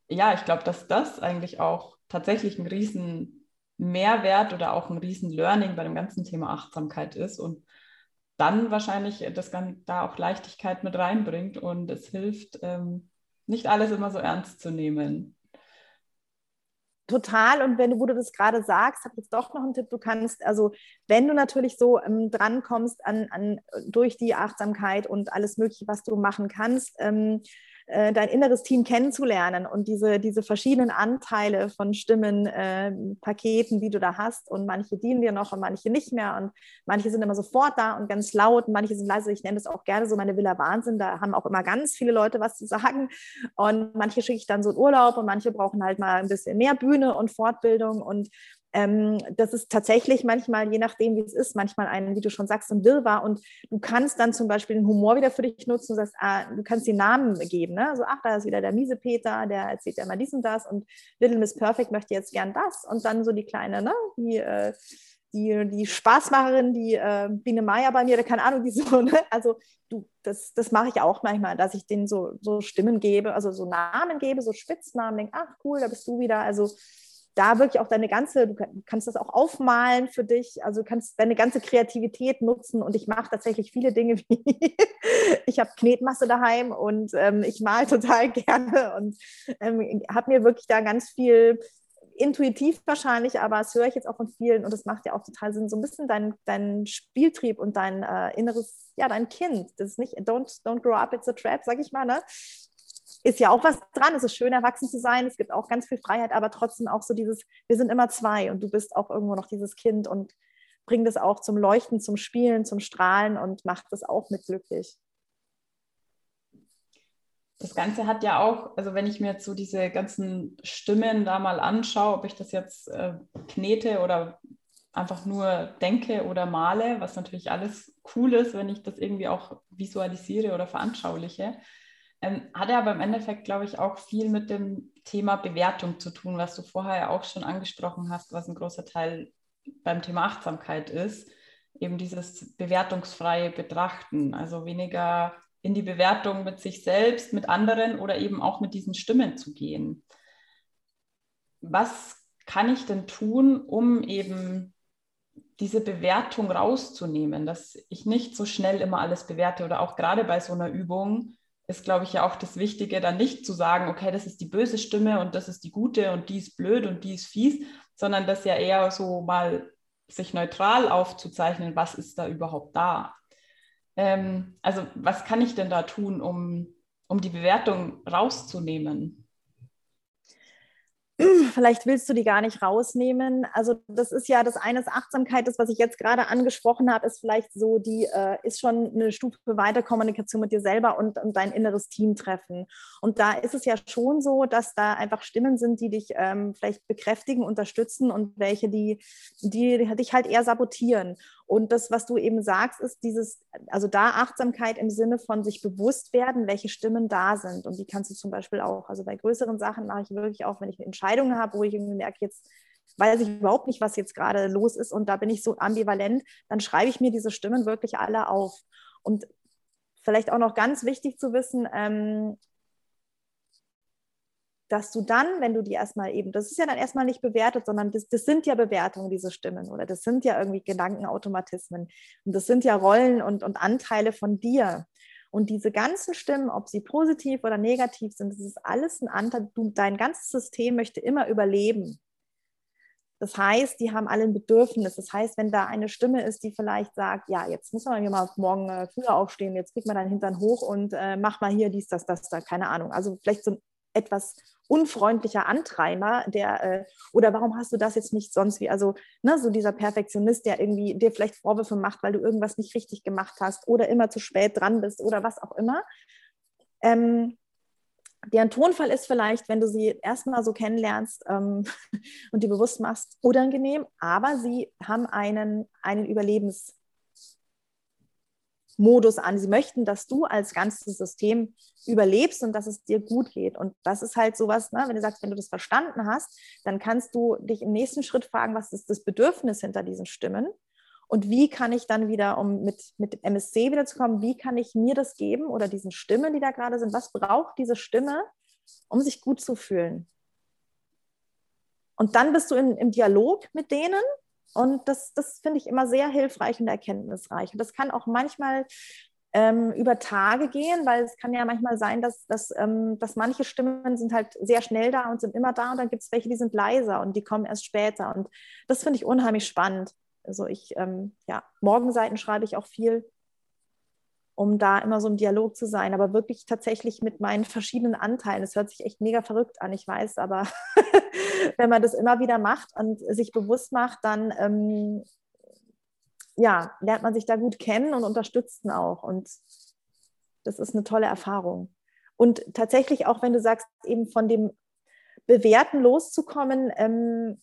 ja, ich glaube, dass das eigentlich auch tatsächlich ein riesen Mehrwert oder auch ein riesen Learning bei dem ganzen Thema Achtsamkeit ist und dann wahrscheinlich das da auch Leichtigkeit mit reinbringt und es hilft, ähm, nicht alles immer so ernst zu nehmen. Total. Und wenn du, wo du das gerade sagst, habe jetzt doch noch einen Tipp. Du kannst, also wenn du natürlich so ähm, drankommst an, an durch die Achtsamkeit und alles Mögliche, was du machen kannst, ähm, äh, dein inneres Team kennenzulernen und diese, diese verschiedenen Anteile von Stimmen, äh, Paketen, die du da hast. Und manche dienen dir noch und manche nicht mehr. Und manche sind immer sofort da und ganz laut und manche sind leise. Ich nenne das auch gerne so meine Villa Wahnsinn. Da haben auch immer ganz viele Leute was zu sagen. Und manche schicke ich dann so in Urlaub und manche brauchen halt mal ein bisschen mehr Bühne und Fortbildung. Und ähm, das ist tatsächlich manchmal, je nachdem, wie es ist, manchmal ein, wie du schon sagst, ein Wirrwarr. Und du kannst dann zum Beispiel den Humor wieder für dich nutzen und sagst, ah, du kannst den Namen geben. Ne? So, ach, da ist wieder der miese Peter, der erzählt ja immer dies und das und Little Miss Perfect möchte jetzt gern das. Und dann so die kleine, ne, die, äh, die, die Spaßmacherin, die äh, Biene Meier bei mir, oder keine Ahnung, die so, ne? Also du, das, das mache ich auch manchmal, dass ich denen so, so Stimmen gebe, also so Namen gebe, so Spitznamen, denke, ach cool, da bist du wieder. Also da wirklich auch deine ganze, du kannst das auch aufmalen für dich, also du kannst deine ganze Kreativität nutzen. Und ich mache tatsächlich viele Dinge wie, ich habe Knetmasse daheim und ähm, ich male total gerne und ähm, habe mir wirklich da ganz viel intuitiv wahrscheinlich, aber das höre ich jetzt auch von vielen und das macht ja auch total Sinn, so ein bisschen dein, dein Spieltrieb und dein äh, inneres, ja, dein Kind, das ist nicht, don't, don't grow up, it's a trap, sag ich mal, ne? Ist ja auch was dran. Es ist schön, erwachsen zu sein. Es gibt auch ganz viel Freiheit, aber trotzdem auch so dieses, wir sind immer zwei und du bist auch irgendwo noch dieses Kind und bring das auch zum Leuchten, zum Spielen, zum Strahlen und macht das auch mit glücklich. Das Ganze hat ja auch, also wenn ich mir jetzt so diese ganzen Stimmen da mal anschaue, ob ich das jetzt äh, knete oder einfach nur denke oder male, was natürlich alles cool ist, wenn ich das irgendwie auch visualisiere oder veranschauliche, ähm, hat er aber im Endeffekt, glaube ich, auch viel mit dem Thema Bewertung zu tun, was du vorher auch schon angesprochen hast, was ein großer Teil beim Thema Achtsamkeit ist. Eben dieses bewertungsfreie Betrachten, also weniger in die Bewertung mit sich selbst, mit anderen oder eben auch mit diesen Stimmen zu gehen. Was kann ich denn tun, um eben diese Bewertung rauszunehmen, dass ich nicht so schnell immer alles bewerte oder auch gerade bei so einer Übung ist, glaube ich, ja auch das Wichtige, dann nicht zu sagen, okay, das ist die böse Stimme und das ist die gute und die ist blöd und die ist fies, sondern das ja eher so mal sich neutral aufzuzeichnen, was ist da überhaupt da. Ähm, also was kann ich denn da tun, um, um die Bewertung rauszunehmen? Vielleicht willst du die gar nicht rausnehmen. Also das ist ja das eine ist Achtsamkeit, das, was ich jetzt gerade angesprochen habe, ist vielleicht so, die äh, ist schon eine Stufe weiter Kommunikation mit dir selber und, und dein inneres Team treffen. Und da ist es ja schon so, dass da einfach Stimmen sind, die dich ähm, vielleicht bekräftigen, unterstützen und welche, die, die, die dich halt eher sabotieren. Und das, was du eben sagst, ist dieses, also da Achtsamkeit im Sinne von sich bewusst werden, welche Stimmen da sind. Und die kannst du zum Beispiel auch, also bei größeren Sachen mache ich wirklich auch, wenn ich eine Entscheidung habe, wo ich irgendwie merke, jetzt weiß ich überhaupt nicht, was jetzt gerade los ist und da bin ich so ambivalent, dann schreibe ich mir diese Stimmen wirklich alle auf. Und vielleicht auch noch ganz wichtig zu wissen, ähm, dass du dann, wenn du die erstmal eben, das ist ja dann erstmal nicht bewertet, sondern das, das sind ja Bewertungen, diese Stimmen, oder das sind ja irgendwie Gedankenautomatismen und das sind ja Rollen und, und Anteile von dir. Und diese ganzen Stimmen, ob sie positiv oder negativ sind, das ist alles ein Anteil, du, dein ganzes System möchte immer überleben. Das heißt, die haben alle ein Bedürfnis. Das heißt, wenn da eine Stimme ist, die vielleicht sagt, ja, jetzt muss man hier mal morgen äh, früher aufstehen, jetzt kriegt man deinen Hintern hoch und äh, mach mal hier dies, das, das, da, keine Ahnung. Also vielleicht so ein etwas unfreundlicher Antreiber, der, äh, oder warum hast du das jetzt nicht sonst wie, also ne, so dieser Perfektionist, der irgendwie dir vielleicht Vorwürfe macht, weil du irgendwas nicht richtig gemacht hast oder immer zu spät dran bist oder was auch immer. Ähm, deren Tonfall ist vielleicht, wenn du sie erstmal so kennenlernst ähm, und dir bewusst machst, unangenehm, aber sie haben einen, einen Überlebens- Modus an. Sie möchten, dass du als ganzes System überlebst und dass es dir gut geht. Und das ist halt sowas, ne, wenn du sagst, wenn du das verstanden hast, dann kannst du dich im nächsten Schritt fragen, was ist das Bedürfnis hinter diesen Stimmen? Und wie kann ich dann wieder, um mit, mit MSC wiederzukommen, wie kann ich mir das geben oder diesen Stimmen, die da gerade sind, was braucht diese Stimme, um sich gut zu fühlen? Und dann bist du in, im Dialog mit denen und das, das finde ich immer sehr hilfreich und erkenntnisreich. Und das kann auch manchmal ähm, über Tage gehen, weil es kann ja manchmal sein, dass, dass, ähm, dass manche Stimmen sind halt sehr schnell da und sind immer da und dann gibt es welche, die sind leiser und die kommen erst später. Und das finde ich unheimlich spannend. Also ich, ähm, ja, Morgenseiten schreibe ich auch viel um da immer so im Dialog zu sein, aber wirklich tatsächlich mit meinen verschiedenen Anteilen. Es hört sich echt mega verrückt an, ich weiß, aber wenn man das immer wieder macht und sich bewusst macht, dann ähm, ja, lernt man sich da gut kennen und unterstützen auch. Und das ist eine tolle Erfahrung. Und tatsächlich auch, wenn du sagst, eben von dem Bewerten loszukommen, ähm,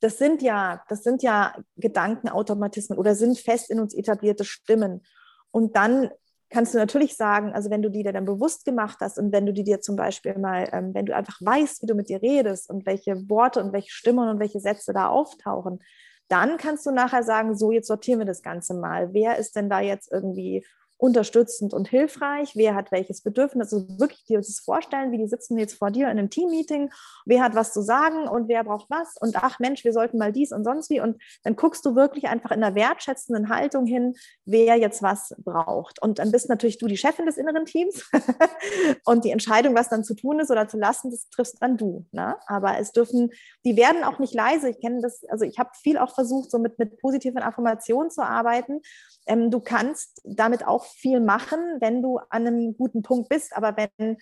das sind ja, das sind ja Gedankenautomatismen oder sind fest in uns etablierte Stimmen. Und dann kannst du natürlich sagen, also wenn du die dir dann bewusst gemacht hast und wenn du die dir zum Beispiel mal, ähm, wenn du einfach weißt, wie du mit dir redest und welche Worte und welche Stimmen und welche Sätze da auftauchen, dann kannst du nachher sagen, so jetzt sortieren wir das Ganze mal. Wer ist denn da jetzt irgendwie unterstützend und hilfreich, wer hat welches Bedürfnis, also wirklich dir das vorstellen, wie die sitzen jetzt vor dir in einem Teammeeting, wer hat was zu sagen und wer braucht was? Und ach Mensch, wir sollten mal dies und sonst wie. Und dann guckst du wirklich einfach in einer wertschätzenden Haltung hin, wer jetzt was braucht. Und dann bist natürlich du die Chefin des inneren Teams. Und die Entscheidung, was dann zu tun ist oder zu lassen, das triffst dann du, ne? aber es dürfen, die werden auch nicht leise, ich kenne das, also ich habe viel auch versucht, so mit, mit positiven Affirmationen zu arbeiten, ähm, du kannst damit auch viel machen, wenn du an einem guten Punkt bist. Aber wenn,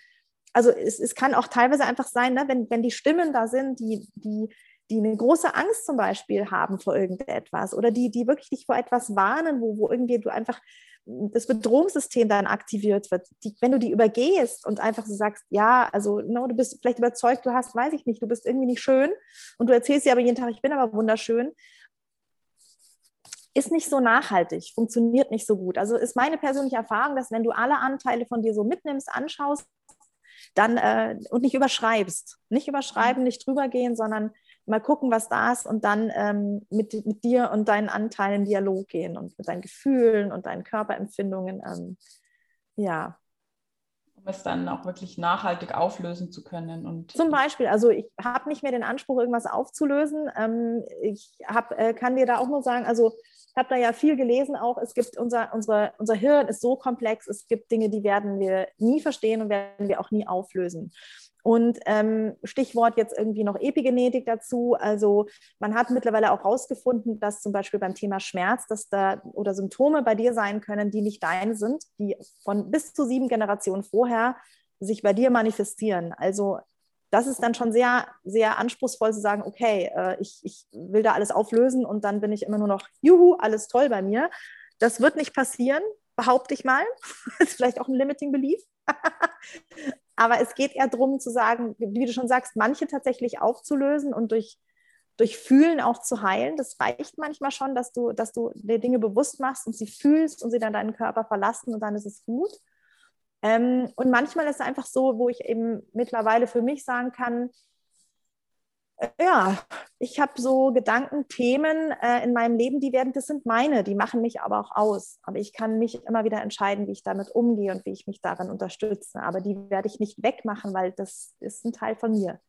also es, es kann auch teilweise einfach sein, ne, wenn, wenn die Stimmen da sind, die, die, die eine große Angst zum Beispiel haben vor irgendetwas oder die, die wirklich dich vor etwas warnen, wo, wo irgendwie du einfach das Bedrohungssystem dann aktiviert wird. Die, wenn du die übergehst und einfach so sagst, ja, also no, du bist vielleicht überzeugt, du hast, weiß ich nicht, du bist irgendwie nicht schön und du erzählst dir aber jeden Tag, ich bin aber wunderschön, ist nicht so nachhaltig, funktioniert nicht so gut. Also ist meine persönliche Erfahrung, dass wenn du alle Anteile von dir so mitnimmst, anschaust, dann äh, und nicht überschreibst, nicht überschreiben, nicht drüber gehen, sondern mal gucken, was da ist und dann ähm, mit, mit dir und deinen Anteilen in Dialog gehen und mit deinen Gefühlen und deinen Körperempfindungen. Ähm, ja, um es dann auch wirklich nachhaltig auflösen zu können. Und Zum Beispiel, also ich habe nicht mehr den Anspruch, irgendwas aufzulösen. Ähm, ich hab, äh, kann dir da auch nur sagen, also habe da ja viel gelesen auch, es gibt unser, unsere, unser Hirn ist so komplex, es gibt Dinge, die werden wir nie verstehen und werden wir auch nie auflösen. Und ähm, Stichwort jetzt irgendwie noch Epigenetik dazu. Also man hat mittlerweile auch herausgefunden, dass zum Beispiel beim Thema Schmerz, dass da oder Symptome bei dir sein können, die nicht deine sind, die von bis zu sieben Generationen vorher sich bei dir manifestieren. Also das ist dann schon sehr, sehr anspruchsvoll zu sagen, okay, äh, ich, ich will da alles auflösen und dann bin ich immer nur noch, juhu, alles toll bei mir. Das wird nicht passieren, behaupte ich mal. ist vielleicht auch ein Limiting Belief. Aber es geht eher darum zu sagen, wie du schon sagst, manche tatsächlich aufzulösen und durch, durch Fühlen auch zu heilen. Das reicht manchmal schon, dass du, dass du dir Dinge bewusst machst und sie fühlst und sie dann deinen Körper verlassen und dann ist es gut. Ähm, und manchmal ist es einfach so, wo ich eben mittlerweile für mich sagen kann, äh, ja, ich habe so Gedanken, Themen äh, in meinem Leben, die werden, das sind meine, die machen mich aber auch aus. Aber ich kann mich immer wieder entscheiden, wie ich damit umgehe und wie ich mich darin unterstütze. Aber die werde ich nicht wegmachen, weil das ist ein Teil von mir.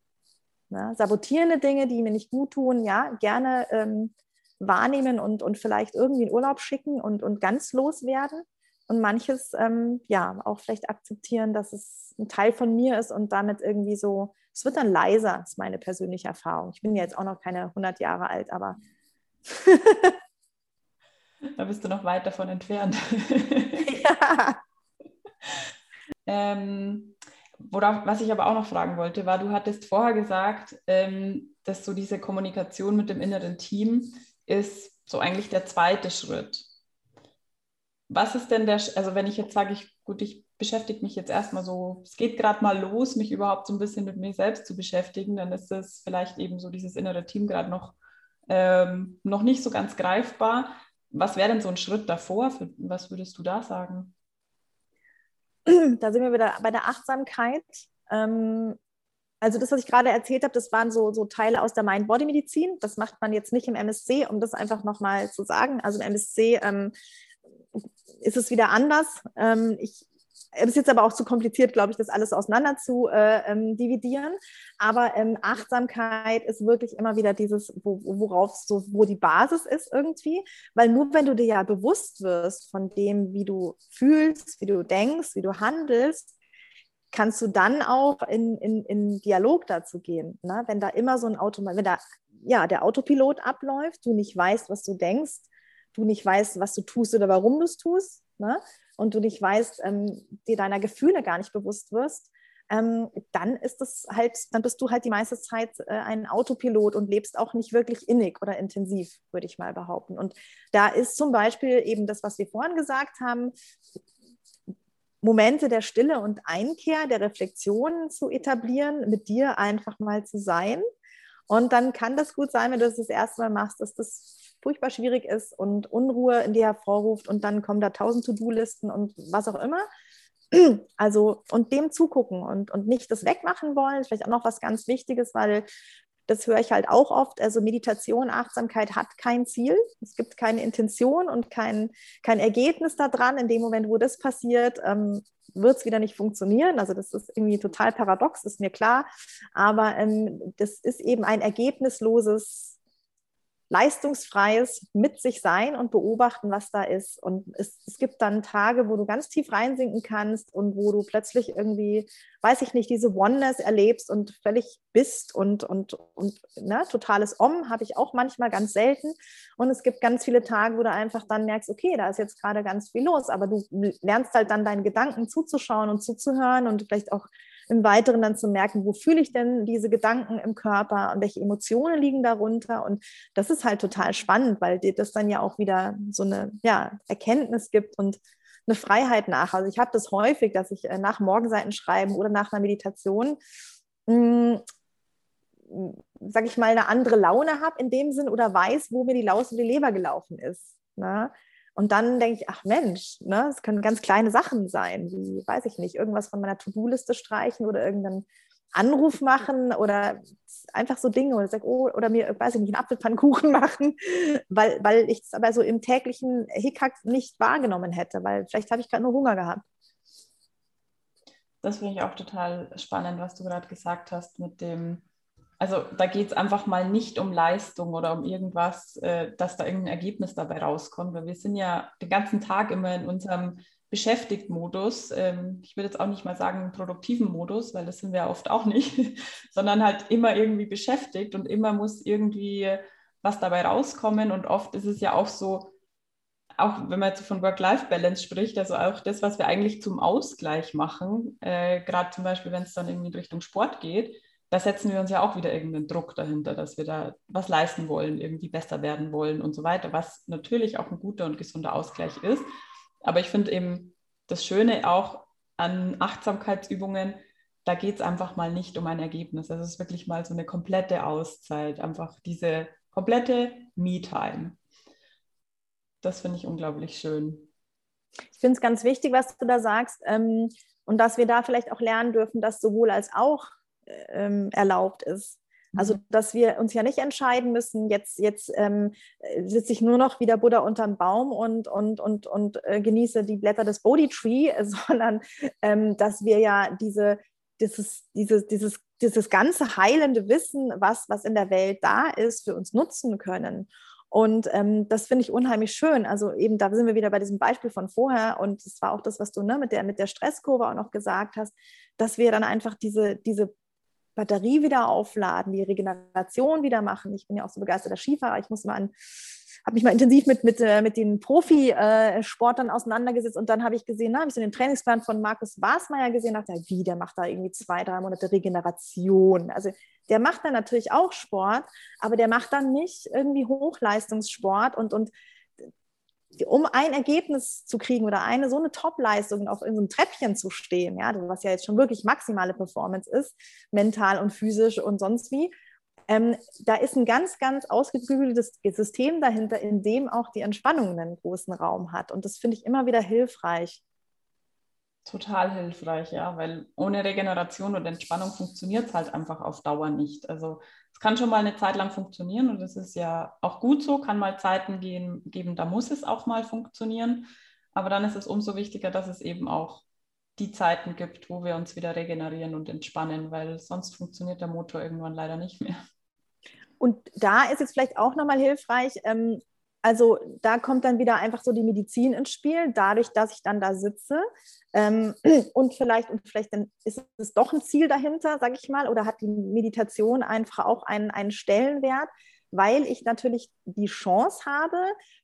Ne? Sabotierende Dinge, die mir nicht gut tun, ja, gerne ähm, wahrnehmen und, und vielleicht irgendwie in Urlaub schicken und, und ganz loswerden und manches ähm, ja auch vielleicht akzeptieren, dass es ein Teil von mir ist und damit irgendwie so, es wird dann leiser, ist meine persönliche Erfahrung. Ich bin jetzt auch noch keine 100 Jahre alt, aber da bist du noch weit davon entfernt. ja. ähm, worauf, was ich aber auch noch fragen wollte, war, du hattest vorher gesagt, ähm, dass so diese Kommunikation mit dem inneren Team ist so eigentlich der zweite Schritt was ist denn der, also wenn ich jetzt sage, ich, gut, ich beschäftige mich jetzt erstmal so, es geht gerade mal los, mich überhaupt so ein bisschen mit mir selbst zu beschäftigen, dann ist es vielleicht eben so dieses innere Team gerade noch, ähm, noch nicht so ganz greifbar. Was wäre denn so ein Schritt davor? Für, was würdest du da sagen? Da sind wir wieder bei der Achtsamkeit. Ähm, also das, was ich gerade erzählt habe, das waren so, so Teile aus der Mind-Body-Medizin. Das macht man jetzt nicht im MSC, um das einfach nochmal zu sagen. Also im MSC ähm, ist es wieder anders. Ähm, ich, es ist jetzt aber auch zu kompliziert, glaube ich, das alles auseinander zu äh, ähm, dividieren. Aber ähm, Achtsamkeit ist wirklich immer wieder dieses, wo, worauf so, wo die Basis ist irgendwie. Weil nur wenn du dir ja bewusst wirst von dem, wie du fühlst, wie du denkst, wie du handelst, kannst du dann auch in, in, in Dialog dazu gehen. Ne? Wenn da immer so ein Automat, wenn da ja, der Autopilot abläuft, du nicht weißt, was du denkst, du nicht weißt, was du tust oder warum du es tust, ne? und du nicht weißt, ähm, dir deiner Gefühle gar nicht bewusst wirst, ähm, dann ist es halt, dann bist du halt die meiste Zeit äh, ein Autopilot und lebst auch nicht wirklich innig oder intensiv, würde ich mal behaupten. Und da ist zum Beispiel eben das, was wir vorhin gesagt haben, Momente der Stille und Einkehr, der Reflexion zu etablieren, mit dir einfach mal zu sein. Und dann kann das gut sein, wenn du das das erste Mal machst, dass das furchtbar schwierig ist und Unruhe in dir hervorruft und dann kommen da tausend To-Do-Listen und was auch immer. Also, und dem zugucken und, und nicht das wegmachen wollen, ist vielleicht auch noch was ganz Wichtiges, weil das höre ich halt auch oft. Also Meditation, Achtsamkeit hat kein Ziel. Es gibt keine Intention und kein, kein Ergebnis daran. In dem Moment, wo das passiert, ähm, wird es wieder nicht funktionieren. Also das ist irgendwie total paradox, ist mir klar. Aber ähm, das ist eben ein ergebnisloses leistungsfreies mit sich sein und beobachten, was da ist. Und es, es, gibt dann Tage, wo du ganz tief reinsinken kannst und wo du plötzlich irgendwie, weiß ich nicht, diese Oneness erlebst und völlig bist und, und, und ne, totales Om habe ich auch manchmal ganz selten. Und es gibt ganz viele Tage, wo du einfach dann merkst, okay, da ist jetzt gerade ganz viel los, aber du lernst halt dann deinen Gedanken zuzuschauen und zuzuhören und vielleicht auch im Weiteren dann zu merken, wo fühle ich denn diese Gedanken im Körper und welche Emotionen liegen darunter. Und das ist halt total spannend, weil das dann ja auch wieder so eine ja, Erkenntnis gibt und eine Freiheit nach. Also ich habe das häufig, dass ich äh, nach Morgenseiten schreiben oder nach einer Meditation hm, sage ich mal, eine andere Laune habe in dem Sinn oder weiß, wo mir die Laus in die Leber gelaufen ist. Ne? Und dann denke ich, ach Mensch, ne, es können ganz kleine Sachen sein, wie, weiß ich nicht, irgendwas von meiner To-Do-Liste streichen oder irgendeinen Anruf machen oder einfach so Dinge oder sag, oh, oder mir, weiß ich nicht, einen Apfelpfannkuchen machen, weil, weil ich es aber so im täglichen Hickhack nicht wahrgenommen hätte, weil vielleicht habe ich gerade nur Hunger gehabt. Das finde ich auch total spannend, was du gerade gesagt hast mit dem, also da geht es einfach mal nicht um Leistung oder um irgendwas, äh, dass da irgendein Ergebnis dabei rauskommt, weil wir sind ja den ganzen Tag immer in unserem Beschäftigt-Modus. Ähm, ich würde jetzt auch nicht mal sagen produktiven Modus, weil das sind wir oft auch nicht, sondern halt immer irgendwie beschäftigt und immer muss irgendwie was dabei rauskommen. Und oft ist es ja auch so, auch wenn man jetzt von Work-Life-Balance spricht, also auch das, was wir eigentlich zum Ausgleich machen, äh, gerade zum Beispiel, wenn es dann irgendwie in Richtung Sport geht, da setzen wir uns ja auch wieder irgendeinen Druck dahinter, dass wir da was leisten wollen, irgendwie besser werden wollen und so weiter, was natürlich auch ein guter und gesunder Ausgleich ist. Aber ich finde eben das Schöne auch an Achtsamkeitsübungen, da geht es einfach mal nicht um ein Ergebnis. Also es ist wirklich mal so eine komplette Auszeit, einfach diese komplette Me-Time. Das finde ich unglaublich schön. Ich finde es ganz wichtig, was du da sagst. Ähm, und dass wir da vielleicht auch lernen dürfen, dass sowohl als auch ähm, erlaubt ist. Also, mhm. dass wir uns ja nicht entscheiden müssen, jetzt, jetzt ähm, sitze ich nur noch wie der Buddha unterm Baum und, und, und, und äh, genieße die Blätter des Bodhi Tree, sondern ähm, dass wir ja diese, dieses, dieses, dieses, dieses ganze heilende Wissen, was, was in der Welt da ist, für uns nutzen können. Und ähm, das finde ich unheimlich schön. Also eben, da sind wir wieder bei diesem Beispiel von vorher. Und das war auch das, was du ne, mit, der, mit der Stresskurve auch noch gesagt hast, dass wir dann einfach diese, diese Batterie wieder aufladen, die Regeneration wieder machen. Ich bin ja auch so begeisterter Skifahrer. Ich muss mal an, habe mich mal intensiv mit, mit, äh, mit den Profisportern auseinandergesetzt und dann habe ich gesehen, habe ich so den Trainingsplan von Markus Basmeier gesehen, dachte, wie, der macht da irgendwie zwei, drei Monate Regeneration. Also der macht dann natürlich auch Sport, aber der macht dann nicht irgendwie Hochleistungssport und, und um ein Ergebnis zu kriegen oder eine so eine Top-Leistung auf irgendeinem Treppchen zu stehen, ja, was ja jetzt schon wirklich maximale Performance ist, mental und physisch und sonst wie, ähm, da ist ein ganz, ganz ausgeklügeltes System dahinter, in dem auch die Entspannung einen großen Raum hat. Und das finde ich immer wieder hilfreich. Total hilfreich, ja, weil ohne Regeneration und Entspannung funktioniert es halt einfach auf Dauer nicht. Also es kann schon mal eine Zeit lang funktionieren und das ist ja auch gut so, kann mal Zeiten gehen, geben, da muss es auch mal funktionieren. Aber dann ist es umso wichtiger, dass es eben auch die Zeiten gibt, wo wir uns wieder regenerieren und entspannen, weil sonst funktioniert der Motor irgendwann leider nicht mehr. Und da ist es vielleicht auch nochmal hilfreich, ähm, also da kommt dann wieder einfach so die Medizin ins Spiel, dadurch, dass ich dann da sitze. Ähm, und vielleicht und vielleicht dann ist es doch ein Ziel dahinter, sage ich mal, oder hat die Meditation einfach auch einen, einen Stellenwert, weil ich natürlich die Chance habe,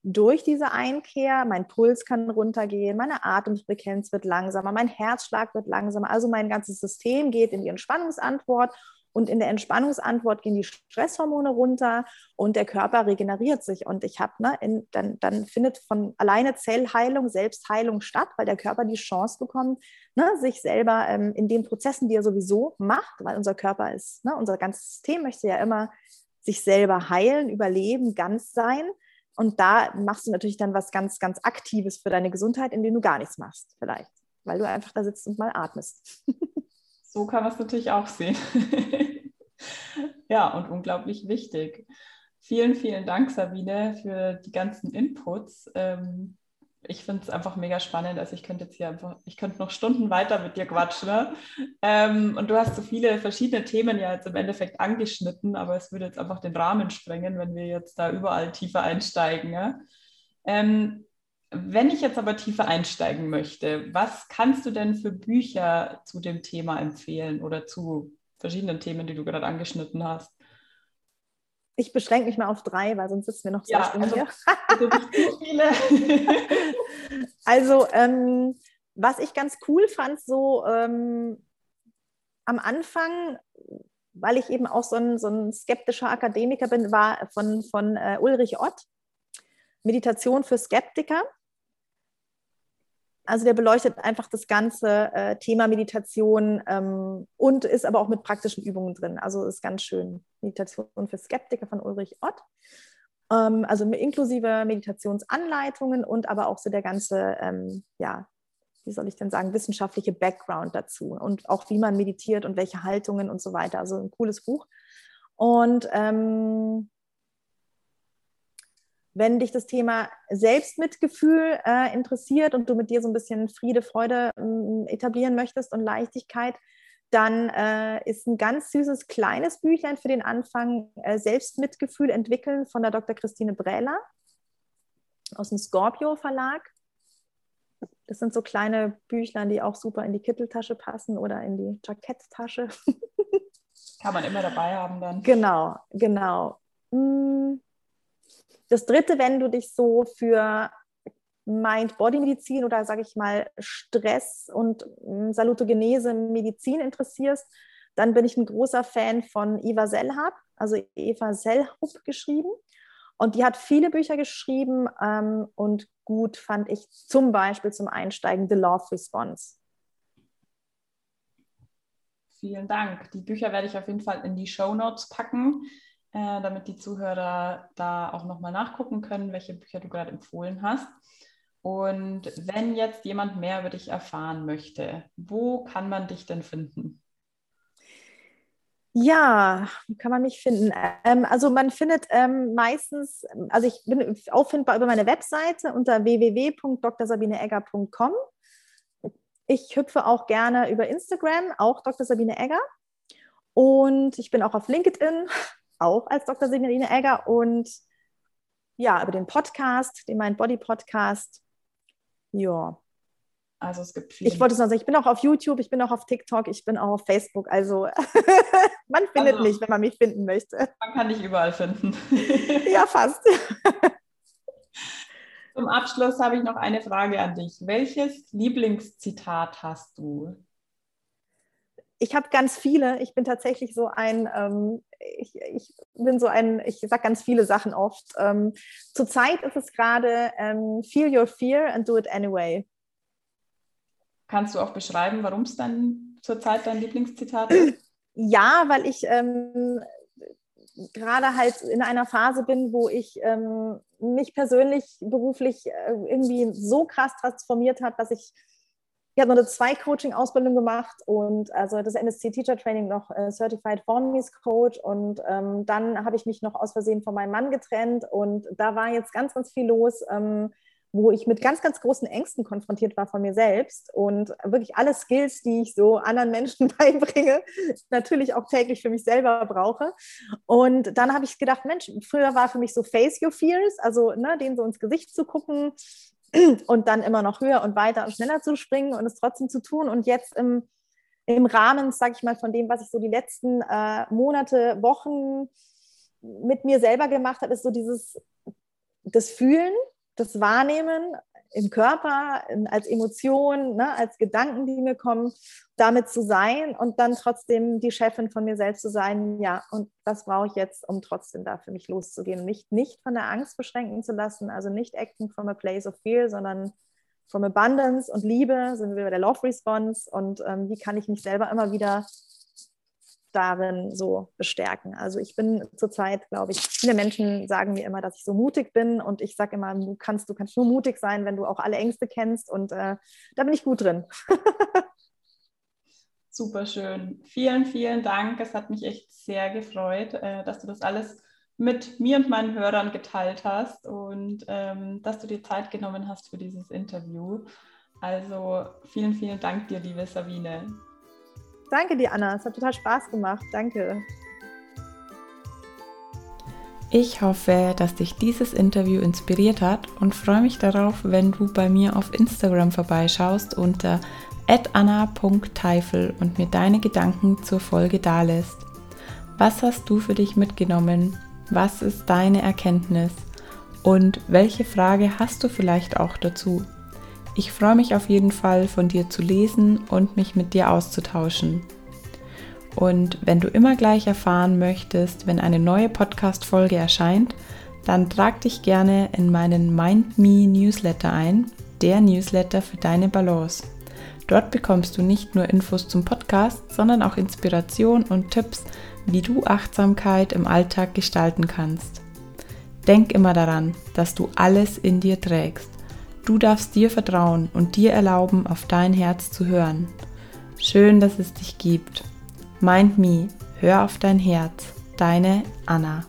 durch diese Einkehr, mein Puls kann runtergehen, meine Atemfrequenz wird langsamer, mein Herzschlag wird langsamer, also mein ganzes System geht in die Entspannungsantwort und in der Entspannungsantwort gehen die Stresshormone runter und der Körper regeneriert sich. Und ich habe, ne, dann, dann findet von alleine Zellheilung, Selbstheilung statt, weil der Körper die Chance bekommt, ne, sich selber ähm, in den Prozessen, die er sowieso macht, weil unser Körper ist, ne, unser ganzes System möchte ja immer sich selber heilen, überleben, ganz sein. Und da machst du natürlich dann was ganz, ganz Aktives für deine Gesundheit, indem du gar nichts machst, vielleicht, weil du einfach da sitzt und mal atmest. So kann man es natürlich auch sehen. ja, und unglaublich wichtig. Vielen, vielen Dank, Sabine, für die ganzen Inputs. Ähm, ich finde es einfach mega spannend. Also ich könnte jetzt hier einfach, ich könnte noch Stunden weiter mit dir quatschen. Ne? Ähm, und du hast so viele verschiedene Themen ja jetzt im Endeffekt angeschnitten, aber es würde jetzt einfach den Rahmen sprengen, wenn wir jetzt da überall tiefer einsteigen. Ja? Ähm, wenn ich jetzt aber tiefer einsteigen möchte, was kannst du denn für Bücher zu dem Thema empfehlen oder zu verschiedenen Themen, die du gerade angeschnitten hast? Ich beschränke mich mal auf drei, weil sonst sitzen wir noch zwei ja, Stunden also, hier. Also, also ähm, was ich ganz cool fand, so ähm, am Anfang, weil ich eben auch so ein, so ein skeptischer Akademiker bin, war von, von äh, Ulrich Ott, Meditation für Skeptiker. Also der beleuchtet einfach das ganze äh, Thema Meditation ähm, und ist aber auch mit praktischen Übungen drin. Also ist ganz schön. Meditation für Skeptiker von Ulrich Ott. Ähm, also inklusive Meditationsanleitungen und aber auch so der ganze, ähm, ja, wie soll ich denn sagen, wissenschaftliche Background dazu und auch wie man meditiert und welche Haltungen und so weiter. Also ein cooles Buch. Und ähm, wenn dich das Thema Selbstmitgefühl äh, interessiert und du mit dir so ein bisschen Friede, Freude äh, etablieren möchtest und Leichtigkeit, dann äh, ist ein ganz süßes kleines Büchlein für den Anfang äh, Selbstmitgefühl entwickeln von der Dr. Christine Brähler aus dem Scorpio Verlag. Das sind so kleine Büchlein, die auch super in die Kitteltasche passen oder in die Jacketttasche. Kann man immer dabei haben dann. Genau, genau. Das dritte, wenn du dich so für Mind-Body-Medizin oder sage ich mal Stress und hm, Salutogenese Medizin interessierst, dann bin ich ein großer Fan von Eva Sellhab, also Eva Sellhub geschrieben. Und die hat viele Bücher geschrieben ähm, und gut fand ich zum Beispiel zum Einsteigen The Love Response. Vielen Dank. Die Bücher werde ich auf jeden Fall in die Show Notes packen äh, damit die Zuhörer da auch nochmal nachgucken können, welche Bücher du gerade empfohlen hast. Und wenn jetzt jemand mehr über dich erfahren möchte, wo kann man dich denn finden? Ja, kann man mich finden? Ähm, also man findet ähm, meistens, also ich bin auffindbar über meine Webseite unter www.drsabineegger.com. Ich hüpfe auch gerne über Instagram, auch Dr. Sabine Egger. Und ich bin auch auf LinkedIn, auch als Dr. Signerine Egger und ja, über den Podcast, den Mind Body Podcast. Ja. Also es gibt viele. Ich wollte es noch sagen, ich bin auch auf YouTube, ich bin auch auf TikTok, ich bin auch auf Facebook. Also man findet also, mich, wenn man mich finden möchte. Man kann dich überall finden. ja, fast. Zum Abschluss habe ich noch eine Frage an dich. Welches Lieblingszitat hast du? ich habe ganz viele. Ich bin tatsächlich so ein, ähm, ich, ich, bin so ein, ich sage ganz viele Sachen oft. Ähm, Zurzeit ist es gerade ähm, Feel your fear and do it anyway. Kannst du auch beschreiben, warum es dann zurzeit dein Lieblingszitat ist? Ja, weil ich ähm, gerade halt in einer Phase bin, wo ich ähm, mich persönlich beruflich äh, irgendwie so krass transformiert habe, dass ich ich habe noch eine zwei Coaching-Ausbildung gemacht und also das NSC Teacher Training noch äh, Certified Formies Coach und ähm, dann habe ich mich noch aus Versehen von meinem Mann getrennt und da war jetzt ganz, ganz viel los, ähm, wo ich mit ganz, ganz großen Ängsten konfrontiert war von mir selbst und wirklich alle Skills, die ich so anderen Menschen beibringe, natürlich auch täglich für mich selber brauche. Und dann habe ich gedacht, Mensch, früher war für mich so Face Your Fears, also ne, denen so ins Gesicht zu gucken, und dann immer noch höher und weiter und schneller zu springen und es trotzdem zu tun. Und jetzt im, im Rahmen, sage ich mal, von dem, was ich so die letzten äh, Monate, Wochen mit mir selber gemacht habe, ist so dieses das Fühlen, das Wahrnehmen im Körper, als Emotion, ne, als Gedanken, die mir kommen, damit zu sein und dann trotzdem die Chefin von mir selbst zu sein. Ja, und das brauche ich jetzt, um trotzdem da für mich loszugehen. Nicht, nicht von der Angst beschränken zu lassen, also nicht acting from a place of fear, sondern from abundance und Liebe, sind wir bei der Love Response und ähm, wie kann ich mich selber immer wieder darin so bestärken. Also ich bin zurzeit, glaube ich, viele Menschen sagen mir immer, dass ich so mutig bin und ich sage immer, du kannst, du kannst nur mutig sein, wenn du auch alle Ängste kennst und äh, da bin ich gut drin. Super schön. Vielen, vielen Dank. Es hat mich echt sehr gefreut, äh, dass du das alles mit mir und meinen Hörern geteilt hast und ähm, dass du dir Zeit genommen hast für dieses Interview. Also vielen, vielen Dank dir, liebe Sabine. Danke dir, Anna. Es hat total Spaß gemacht. Danke. Ich hoffe, dass dich dieses Interview inspiriert hat und freue mich darauf, wenn du bei mir auf Instagram vorbeischaust unter anna.teifel und mir deine Gedanken zur Folge dalässt. Was hast du für dich mitgenommen? Was ist deine Erkenntnis? Und welche Frage hast du vielleicht auch dazu? Ich freue mich auf jeden Fall von dir zu lesen und mich mit dir auszutauschen. Und wenn du immer gleich erfahren möchtest, wenn eine neue Podcast-Folge erscheint, dann trag dich gerne in meinen Mind Me Newsletter ein, der Newsletter für deine Balance. Dort bekommst du nicht nur Infos zum Podcast, sondern auch Inspiration und Tipps, wie du Achtsamkeit im Alltag gestalten kannst. Denk immer daran, dass du alles in dir trägst Du darfst dir vertrauen und dir erlauben, auf dein Herz zu hören. Schön, dass es dich gibt. Mind Me, hör auf dein Herz. Deine Anna.